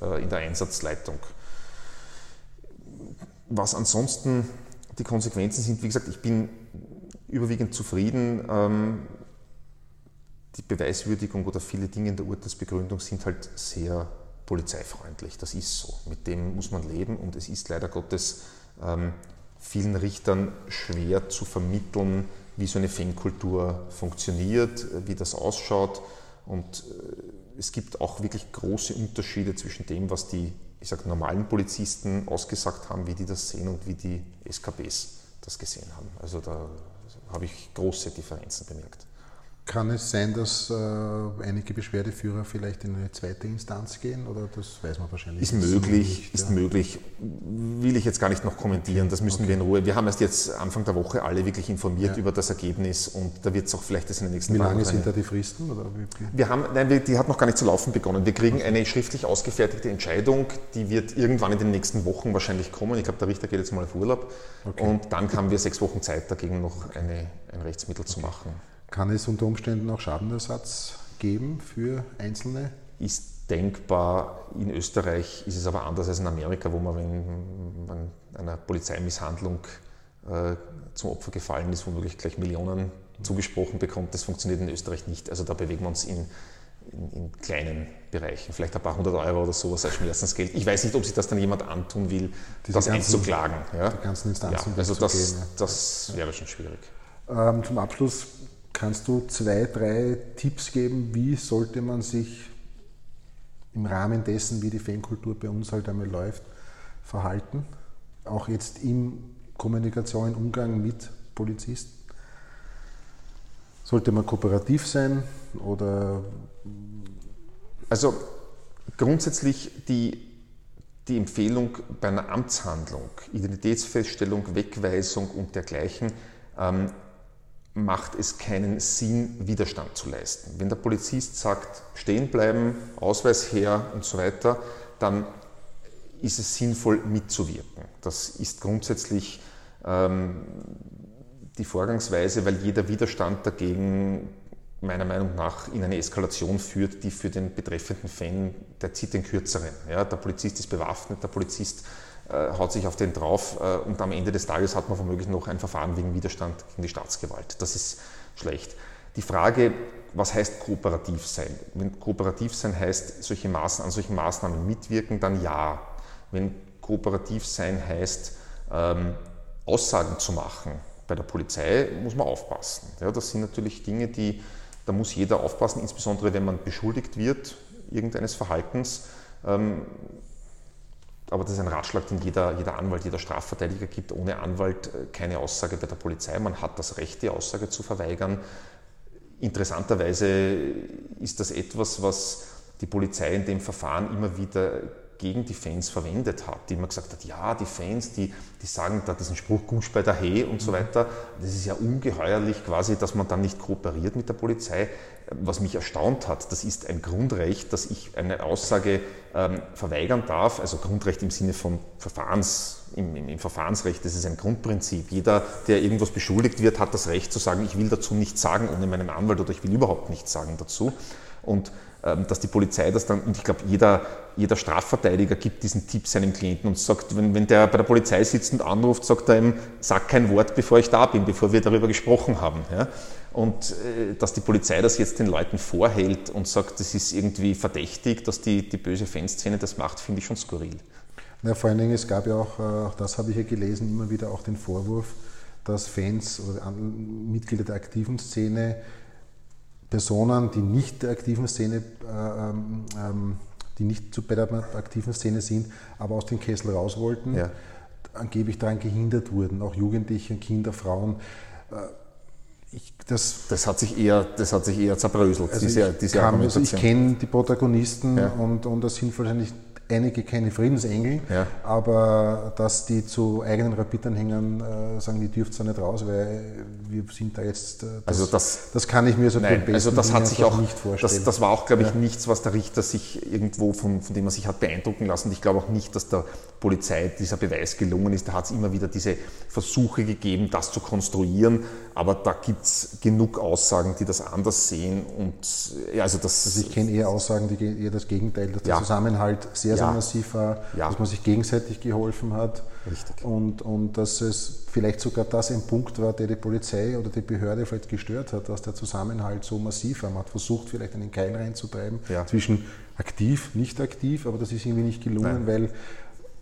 äh, in der Einsatzleitung. Was ansonsten die Konsequenzen sind, wie gesagt, ich bin überwiegend zufrieden. Ähm, die Beweiswürdigung oder viele Dinge in der Urteilsbegründung sind halt sehr polizeifreundlich. Das ist so. Mit dem muss man leben und es ist leider Gottes ähm, vielen Richtern schwer zu vermitteln, wie so eine Fankultur funktioniert, wie das ausschaut. Und äh, es gibt auch wirklich große Unterschiede zwischen dem, was die ich sag, normalen Polizisten ausgesagt haben, wie die das sehen und wie die SKBs das gesehen haben. Also da habe ich große Differenzen bemerkt. Kann es sein, dass äh, einige Beschwerdeführer vielleicht in eine zweite Instanz gehen oder das weiß man wahrscheinlich ist möglich, nicht? Ist ja. möglich, will ich jetzt gar nicht noch kommentieren, das müssen okay. wir in Ruhe. Wir haben erst jetzt Anfang der Woche alle wirklich informiert ja. über das Ergebnis und da wird es auch vielleicht das in den nächsten Wie lange sind da die Fristen? Oder wie? Wir haben, nein, die hat noch gar nicht zu laufen begonnen. Wir kriegen eine schriftlich ausgefertigte Entscheidung, die wird irgendwann in den nächsten Wochen wahrscheinlich kommen. Ich glaube, der Richter geht jetzt mal auf Urlaub okay. und dann haben wir sechs Wochen Zeit, dagegen noch eine, ein Rechtsmittel okay. zu machen. Kann es unter Umständen auch Schadenersatz geben für Einzelne? Ist denkbar. In Österreich ist es aber anders als in Amerika, wo man, wenn man einer Polizeimisshandlung äh, zum Opfer gefallen ist, womöglich gleich Millionen zugesprochen bekommt. Das funktioniert in Österreich nicht. Also da bewegen wir uns in, in, in kleinen Bereichen. Vielleicht ein paar hundert Euro oder sowas als Schmerzensgeld. Ich weiß nicht, ob sich das dann jemand antun will, Diese das ganzen, einzuklagen. Ja? Die ganzen Instanzen. Ja, also das, gehen, ja. das wäre schon schwierig. Ähm, zum Abschluss Kannst du zwei, drei Tipps geben, wie sollte man sich im Rahmen dessen, wie die Fankultur bei uns halt einmal läuft, verhalten? Auch jetzt in Kommunikation, im Umgang mit Polizisten? Sollte man kooperativ sein oder? Also grundsätzlich die, die Empfehlung bei einer Amtshandlung, Identitätsfeststellung, Wegweisung und dergleichen, ähm, macht es keinen Sinn, Widerstand zu leisten. Wenn der Polizist sagt, stehen bleiben, Ausweis her und so weiter, dann ist es sinnvoll mitzuwirken. Das ist grundsätzlich ähm, die Vorgangsweise, weil jeder Widerstand dagegen meiner Meinung nach in eine Eskalation führt, die für den betreffenden Fan, der zieht den kürzeren. Ja, der Polizist ist bewaffnet, der Polizist haut sich auf den drauf äh, und am Ende des Tages hat man womöglich noch ein Verfahren wegen Widerstand gegen die Staatsgewalt. Das ist schlecht. Die Frage, was heißt kooperativ sein? Wenn kooperativ sein heißt, solche Maßnahmen, an solchen Maßnahmen mitwirken, dann ja. wenn kooperativ sein heißt, ähm, Aussagen zu machen bei der Polizei, muss man aufpassen. Ja, das sind natürlich Dinge, die, da muss jeder aufpassen, insbesondere wenn man beschuldigt wird irgendeines Verhaltens. Ähm, aber das ist ein Ratschlag, den jeder, jeder Anwalt, jeder Strafverteidiger gibt. Ohne Anwalt äh, keine Aussage bei der Polizei. Man hat das Recht, die Aussage zu verweigern. Interessanterweise ist das etwas, was die Polizei in dem Verfahren immer wieder gegen die Fans verwendet hat, die immer gesagt hat, ja, die Fans, die, die sagen da diesen Spruch Gusch bei der He und so weiter. Das ist ja ungeheuerlich quasi, dass man dann nicht kooperiert mit der Polizei. Was mich erstaunt hat, das ist ein Grundrecht, dass ich eine Aussage ähm, verweigern darf, also Grundrecht im Sinne von Verfahrens, im, im, im, Verfahrensrecht, das ist ein Grundprinzip. Jeder, der irgendwas beschuldigt wird, hat das Recht zu sagen, ich will dazu nichts sagen ohne meinen Anwalt oder ich will überhaupt nichts sagen dazu. Und dass die Polizei das dann, und ich glaube, jeder, jeder Strafverteidiger gibt diesen Tipp seinem Klienten und sagt, wenn, wenn der bei der Polizei sitzt und anruft, sagt er ihm, sag kein Wort, bevor ich da bin, bevor wir darüber gesprochen haben. Ja? Und äh, dass die Polizei das jetzt den Leuten vorhält und sagt, das ist irgendwie verdächtig, dass die, die böse Fanszene das macht, finde ich schon skurril. Ja, vor allen Dingen, es gab ja auch, äh, auch das habe ich ja gelesen, immer wieder auch den Vorwurf, dass Fans oder Mitglieder der aktiven Szene Personen, die nicht der aktiven Szene, äh, ähm, ähm, die nicht zu, bei der aktiven Szene sind, aber aus dem Kessel raus wollten, ja. angeblich daran gehindert wurden, auch Jugendliche, Kinder, Frauen. Äh, ich, das, das, hat sich eher, das hat sich eher zerbröselt, also diese, diese also ich kenne die Protagonisten ja. und, und das sind wahrscheinlich einige keine Friedensengel, ja. aber dass die zu eigenen Rapid-Anhängern äh, sagen, die dürft ihr nicht raus, weil wir sind da jetzt. Äh, das, also das, das kann ich mir so nein, also das hat sich auch nicht vorstellen. Das, das war auch, glaube ich, ja. nichts, was der Richter sich irgendwo von, von dem er sich hat beeindrucken lassen. Ich glaube auch nicht, dass der Polizei dieser Beweis gelungen ist. Da hat es immer wieder diese Versuche gegeben, das zu konstruieren, aber da gibt es genug Aussagen, die das anders sehen und ja, also das. Also ich kenne eher Aussagen, die eher das Gegenteil, dass der Zusammenhalt sehr ja. massiv war, ja. dass man sich gegenseitig geholfen hat. Richtig. Und, und dass es vielleicht sogar das ein Punkt war, der die Polizei oder die Behörde vielleicht gestört hat, dass der Zusammenhalt so massiv war. Man hat versucht, vielleicht einen Keil reinzutreiben ja. zwischen aktiv, nicht aktiv, aber das ist irgendwie nicht gelungen, Nein. weil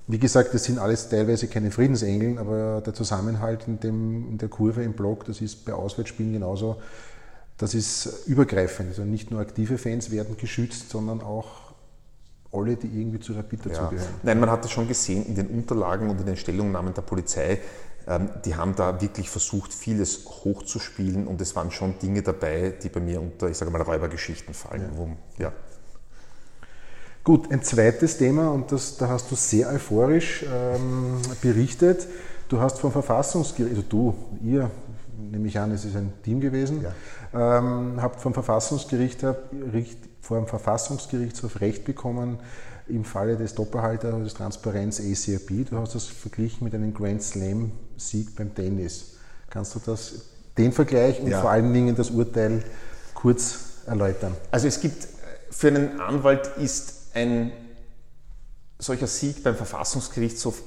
wie gesagt, das sind alles teilweise keine Friedensengel, aber der Zusammenhalt in, dem, in der Kurve im Block, das ist bei Auswärtsspielen genauso, das ist übergreifend. Also nicht nur aktive Fans werden geschützt, sondern auch alle, die irgendwie zu Rapid dazugehören. Ja. Nein, man hat das schon gesehen in den Unterlagen und in den Stellungnahmen der Polizei. Ähm, die haben da wirklich versucht, vieles hochzuspielen und es waren schon Dinge dabei, die bei mir unter, ich sage mal, Räubergeschichten fallen. Ja. Wo, ja. Gut, ein zweites Thema und das, da hast du sehr euphorisch ähm, berichtet. Du hast vom Verfassungsgericht, also du, ihr, nehme ich an, es ist ein Team gewesen, ja. ähm, habt vom Verfassungsgericht vor dem Verfassungsgerichtshof Recht bekommen im Falle des Doppelhalter des Transparenz ACRB. Du hast das verglichen mit einem Grand Slam Sieg beim Tennis. Kannst du das, den Vergleich und ja. vor allen Dingen das Urteil kurz erläutern? Also es gibt, für einen Anwalt ist ein solcher Sieg beim Verfassungsgerichtshof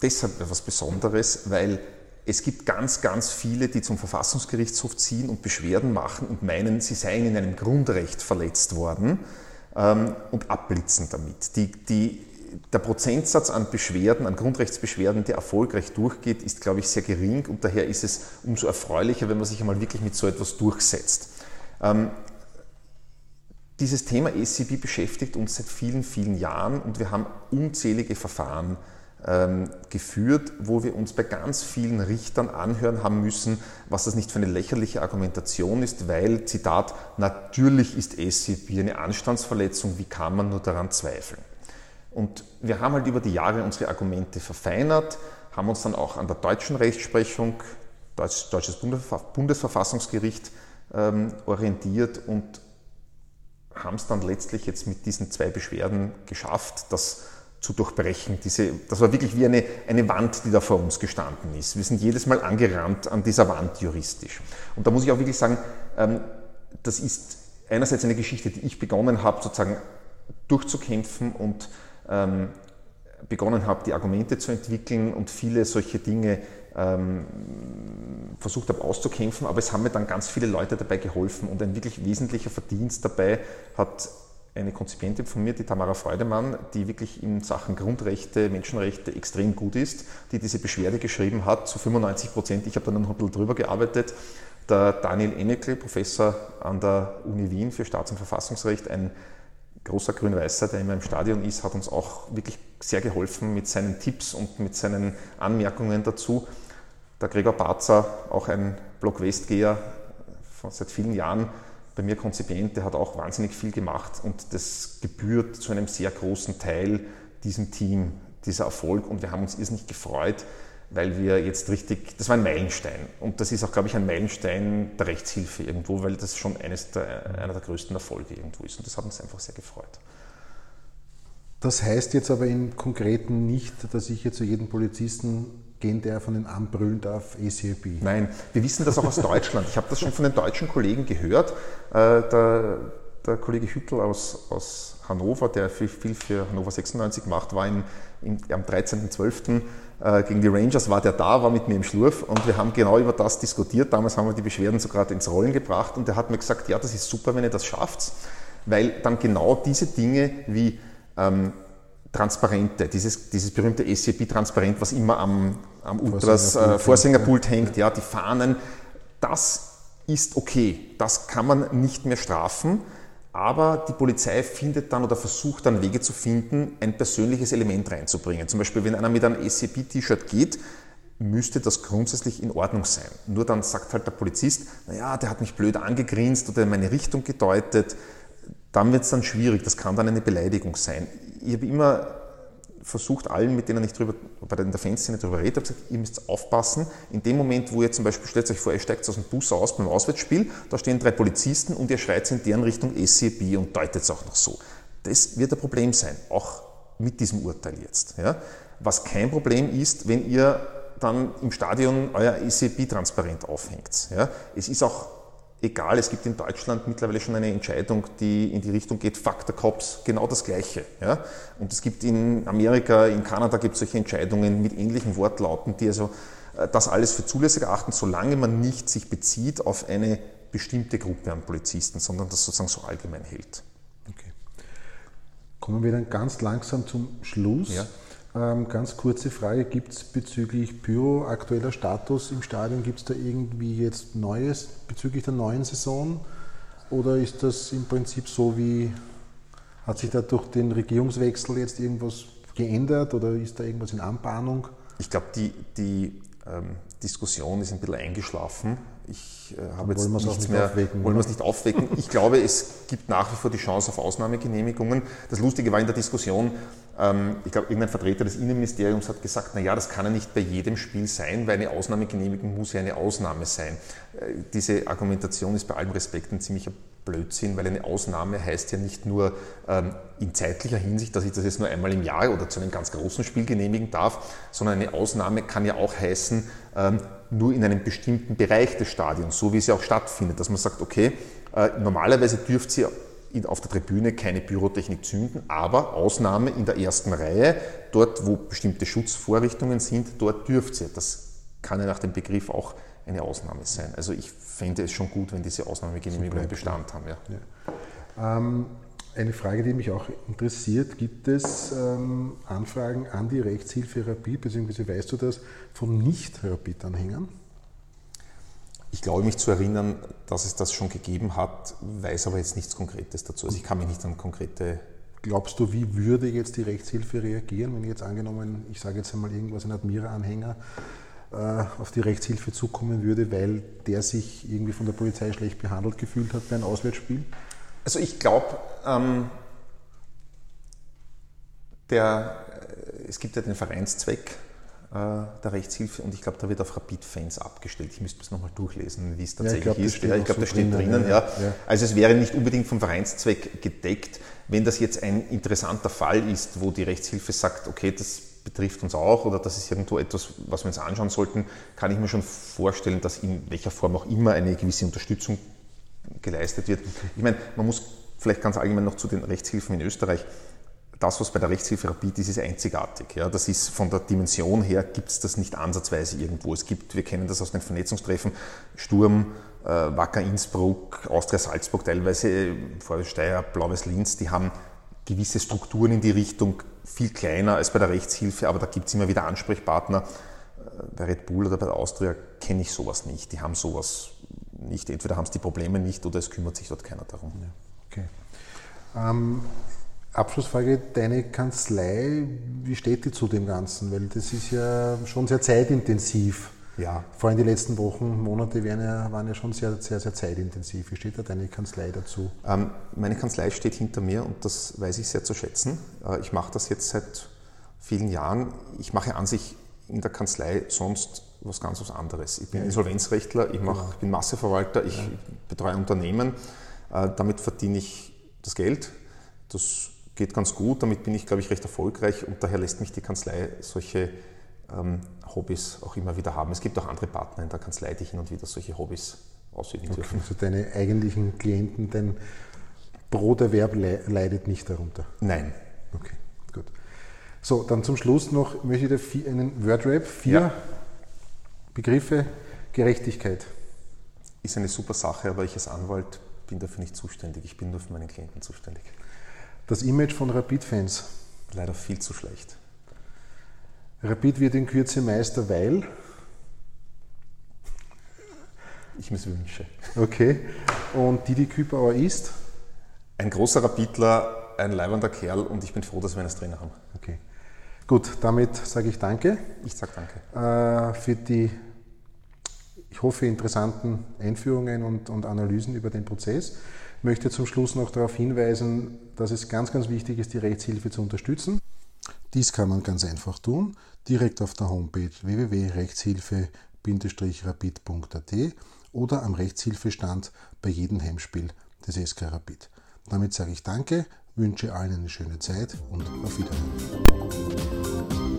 deshalb etwas Besonderes, weil es gibt ganz, ganz viele, die zum Verfassungsgerichtshof ziehen und Beschwerden machen und meinen, sie seien in einem Grundrecht verletzt worden ähm, und abblitzen damit. Die, die, der Prozentsatz an Beschwerden, an Grundrechtsbeschwerden, der erfolgreich durchgeht, ist, glaube ich, sehr gering und daher ist es umso erfreulicher, wenn man sich einmal wirklich mit so etwas durchsetzt. Ähm, dieses Thema SCB beschäftigt uns seit vielen, vielen Jahren und wir haben unzählige Verfahren ähm, geführt, wo wir uns bei ganz vielen Richtern anhören haben müssen, was das nicht für eine lächerliche Argumentation ist, weil, Zitat, natürlich ist SCP eine Anstandsverletzung, wie kann man nur daran zweifeln? Und wir haben halt über die Jahre unsere Argumente verfeinert, haben uns dann auch an der deutschen Rechtsprechung, Deutsch, Deutsches Bundesverfassungsgericht ähm, orientiert und haben es dann letztlich jetzt mit diesen zwei Beschwerden geschafft, dass zu durchbrechen. Diese, das war wirklich wie eine, eine Wand, die da vor uns gestanden ist. Wir sind jedes Mal angerannt an dieser Wand juristisch. Und da muss ich auch wirklich sagen, ähm, das ist einerseits eine Geschichte, die ich begonnen habe, sozusagen durchzukämpfen und ähm, begonnen habe, die Argumente zu entwickeln und viele solche Dinge ähm, versucht habe auszukämpfen, aber es haben mir dann ganz viele Leute dabei geholfen und ein wirklich wesentlicher Verdienst dabei hat eine Konzipientin von mir, die Tamara Freudemann, die wirklich in Sachen Grundrechte, Menschenrechte extrem gut ist, die diese Beschwerde geschrieben hat, zu 95 Prozent. Ich habe dann noch ein bisschen drüber gearbeitet. Der Daniel Enekel, Professor an der Uni Wien für Staats- und Verfassungsrecht, ein großer Grün-Weißer, der immer im Stadion ist, hat uns auch wirklich sehr geholfen mit seinen Tipps und mit seinen Anmerkungen dazu. Der Gregor Barzer, auch ein Block-Westgeher seit vielen Jahren, bei mir Konzipient, der hat auch wahnsinnig viel gemacht und das gebührt zu einem sehr großen Teil diesem Team, dieser Erfolg. Und wir haben uns irrsinnig gefreut, weil wir jetzt richtig, das war ein Meilenstein. Und das ist auch, glaube ich, ein Meilenstein der Rechtshilfe irgendwo, weil das schon eines der, einer der größten Erfolge irgendwo ist. Und das hat uns einfach sehr gefreut. Das heißt jetzt aber im Konkreten nicht, dass ich jetzt zu jedem Polizisten gehen darf und ihn anbrüllen darf, ACAB. Nein, wir wissen das auch aus Deutschland. Ich habe das schon von den deutschen Kollegen gehört. Äh, der, der Kollege Hüttel aus, aus Hannover, der viel, viel für Hannover 96 macht, war in, in, am 13.12. Äh, gegen die Rangers, war der da, war mit mir im Schlurf und wir haben genau über das diskutiert. Damals haben wir die Beschwerden so gerade ins Rollen gebracht und er hat mir gesagt, ja, das ist super, wenn ihr das schafft, weil dann genau diese Dinge wie ähm, Transparente, dieses, dieses berühmte SCP-Transparent, was immer am, am Ultras äh, Vorsängerpult hängt, ja, die Fahnen, das ist okay, das kann man nicht mehr strafen, aber die Polizei findet dann oder versucht dann Wege zu finden, ein persönliches Element reinzubringen. Zum Beispiel, wenn einer mit einem SCP-T-Shirt geht, müsste das grundsätzlich in Ordnung sein. Nur dann sagt halt der Polizist, naja, der hat mich blöd angegrinst oder in meine Richtung gedeutet, dann wird es dann schwierig, das kann dann eine Beleidigung sein. Ich habe immer versucht, allen, mit denen ich drüber, bei der, Fanszene darüber rede, habe gesagt, ihr müsst aufpassen, in dem Moment, wo ihr zum Beispiel, stellt euch vor, ihr steigt aus dem Bus aus beim Auswärtsspiel, da stehen drei Polizisten und ihr schreit in deren Richtung SCB und deutet es auch noch so. Das wird ein Problem sein, auch mit diesem Urteil jetzt. Ja? Was kein Problem ist, wenn ihr dann im Stadion euer ECB-Transparent aufhängt. Ja? Es ist auch egal, es gibt in Deutschland mittlerweile schon eine Entscheidung, die in die Richtung geht, fuck the cops, genau das Gleiche. Ja? Und es gibt in Amerika, in Kanada gibt es solche Entscheidungen mit ähnlichen Wortlauten, die also äh, das alles für zulässig erachten, solange man nicht sich bezieht auf eine bestimmte Gruppe an Polizisten, sondern das sozusagen so allgemein hält. Okay. Kommen wir dann ganz langsam zum Schluss. Ja. Ähm, ganz kurze Frage, gibt es bezüglich Pyro aktueller Status im Stadion, gibt es da irgendwie jetzt Neues bezüglich der neuen Saison? Oder ist das im Prinzip so wie, hat sich da durch den Regierungswechsel jetzt irgendwas geändert oder ist da irgendwas in Anbahnung? Ich glaube, die, die ähm, Diskussion ist ein bisschen eingeschlafen. Ich äh, habe jetzt nichts nicht mehr, aufwecken, wollen wir es nicht aufwecken. Ich glaube, es gibt nach wie vor die Chance auf Ausnahmegenehmigungen. Das Lustige war in der Diskussion, ähm, ich glaube, irgendein Vertreter des Innenministeriums hat gesagt, na ja, das kann ja nicht bei jedem Spiel sein, weil eine Ausnahmegenehmigung muss ja eine Ausnahme sein. Äh, diese Argumentation ist bei allem Respekt ein ziemlicher Blödsinn, weil eine Ausnahme heißt ja nicht nur ähm, in zeitlicher Hinsicht, dass ich das jetzt nur einmal im Jahr oder zu einem ganz großen Spiel genehmigen darf, sondern eine Ausnahme kann ja auch heißen, ähm, nur in einem bestimmten Bereich des Stadions, so wie es ja auch stattfindet, dass man sagt, okay, äh, normalerweise dürft ihr auf der Tribüne keine Pyrotechnik zünden, aber Ausnahme in der ersten Reihe, dort wo bestimmte Schutzvorrichtungen sind, dort dürft ihr. Das kann ja nach dem Begriff auch eine Ausnahme sein. Also ich fände es schon gut, wenn diese Ausnahmegenehmigungen Bestand haben. Ja. ja. Ähm, eine Frage, die mich auch interessiert, gibt es ähm, Anfragen an die Rechtshilfe Rapid, beziehungsweise weißt du das, von Nicht-Rapid-Anhängern? Ich glaube mich zu erinnern, dass es das schon gegeben hat, weiß aber jetzt nichts Konkretes dazu. Also ich kann mich nicht an konkrete. Glaubst du, wie würde jetzt die Rechtshilfe reagieren, wenn jetzt angenommen, ich sage jetzt einmal irgendwas, ein Admira-Anhänger auf die Rechtshilfe zukommen würde, weil der sich irgendwie von der Polizei schlecht behandelt gefühlt hat bei einem Auswärtsspiel? Also ich glaube, ähm, der, äh, es gibt ja den Vereinszweck äh, der Rechtshilfe und ich glaube, da wird auf Rapid-Fans abgestellt. Ich müsste es nochmal durchlesen, wie es tatsächlich ja, glaub, ist. Ja, ich glaube, da steht drinnen. drinnen ja. ja. Also es wäre nicht unbedingt vom Vereinszweck gedeckt. Wenn das jetzt ein interessanter Fall ist, wo die Rechtshilfe sagt, okay, das betrifft uns auch oder das ist irgendwo etwas, was wir uns anschauen sollten, kann ich mir schon vorstellen, dass in welcher Form auch immer eine gewisse Unterstützung geleistet wird. Ich meine, man muss vielleicht ganz allgemein noch zu den Rechtshilfen in Österreich das, was bei der Rechtshilfe Rapid ist, ist einzigartig. Ja, das ist von der Dimension her, gibt es das nicht ansatzweise irgendwo. Es gibt, wir kennen das aus den Vernetzungstreffen, Sturm, äh, Wacker Innsbruck, Austria Salzburg teilweise, Vorsteier, Blaues Linz, die haben gewisse Strukturen in die Richtung viel kleiner als bei der Rechtshilfe, aber da gibt es immer wieder Ansprechpartner. Äh, bei Red Bull oder bei der Austria kenne ich sowas nicht. Die haben sowas nicht. Entweder haben sie die Probleme nicht oder es kümmert sich dort keiner darum. Ja, okay. Ähm, Abschlussfrage, deine Kanzlei, wie steht die zu dem Ganzen? Weil das ist ja schon sehr zeitintensiv. Ja. Vor allem die letzten Wochen, Monate waren ja, waren ja schon sehr, sehr, sehr zeitintensiv. Wie steht da deine Kanzlei dazu? Ähm, meine Kanzlei steht hinter mir und das weiß ich sehr zu schätzen. Äh, ich mache das jetzt seit vielen Jahren. Ich mache an sich in der Kanzlei sonst was ganz was anderes. Ich bin ja. Insolvenzrechtler, ich, mach, genau. bin Masseverwalter, ich ja. betreue Unternehmen. Äh, damit verdiene ich das Geld. Das geht ganz gut, damit bin ich, glaube ich, recht erfolgreich und daher lässt mich die Kanzlei solche Hobbys auch immer wieder haben. Es gibt auch andere Partner in der Kanzlei, die hin und wieder solche Hobbys ausüben okay, dürfen. Also deine eigentlichen Klienten, dein Broterwerb leidet nicht darunter? Nein. Okay, gut. So, dann zum Schluss noch möchte ich dir einen Wordrap, vier ja. Begriffe Gerechtigkeit. Ist eine super Sache, aber ich als Anwalt bin dafür nicht zuständig. Ich bin nur für meinen Klienten zuständig. Das Image von Rapid-Fans? Leider viel zu schlecht. Rapid wird in Kürze Meister, weil? Ich mir es wünsche. Okay. Und Didi Kübauer ist? Ein großer Rapidler, ein leibender Kerl und ich bin froh, dass wir einen Trainer haben. Okay. Gut, damit sage ich Danke. Ich sage Danke. Äh, für die, ich hoffe, interessanten Einführungen und, und Analysen über den Prozess. Ich möchte zum Schluss noch darauf hinweisen, dass es ganz, ganz wichtig ist, die Rechtshilfe zu unterstützen. Dies kann man ganz einfach tun, direkt auf der Homepage www.rechtshilfe-rapid.at oder am Rechtshilfestand bei jedem Heimspiel des SK Rapid. Damit sage ich Danke, wünsche allen eine schöne Zeit und auf Wiedersehen.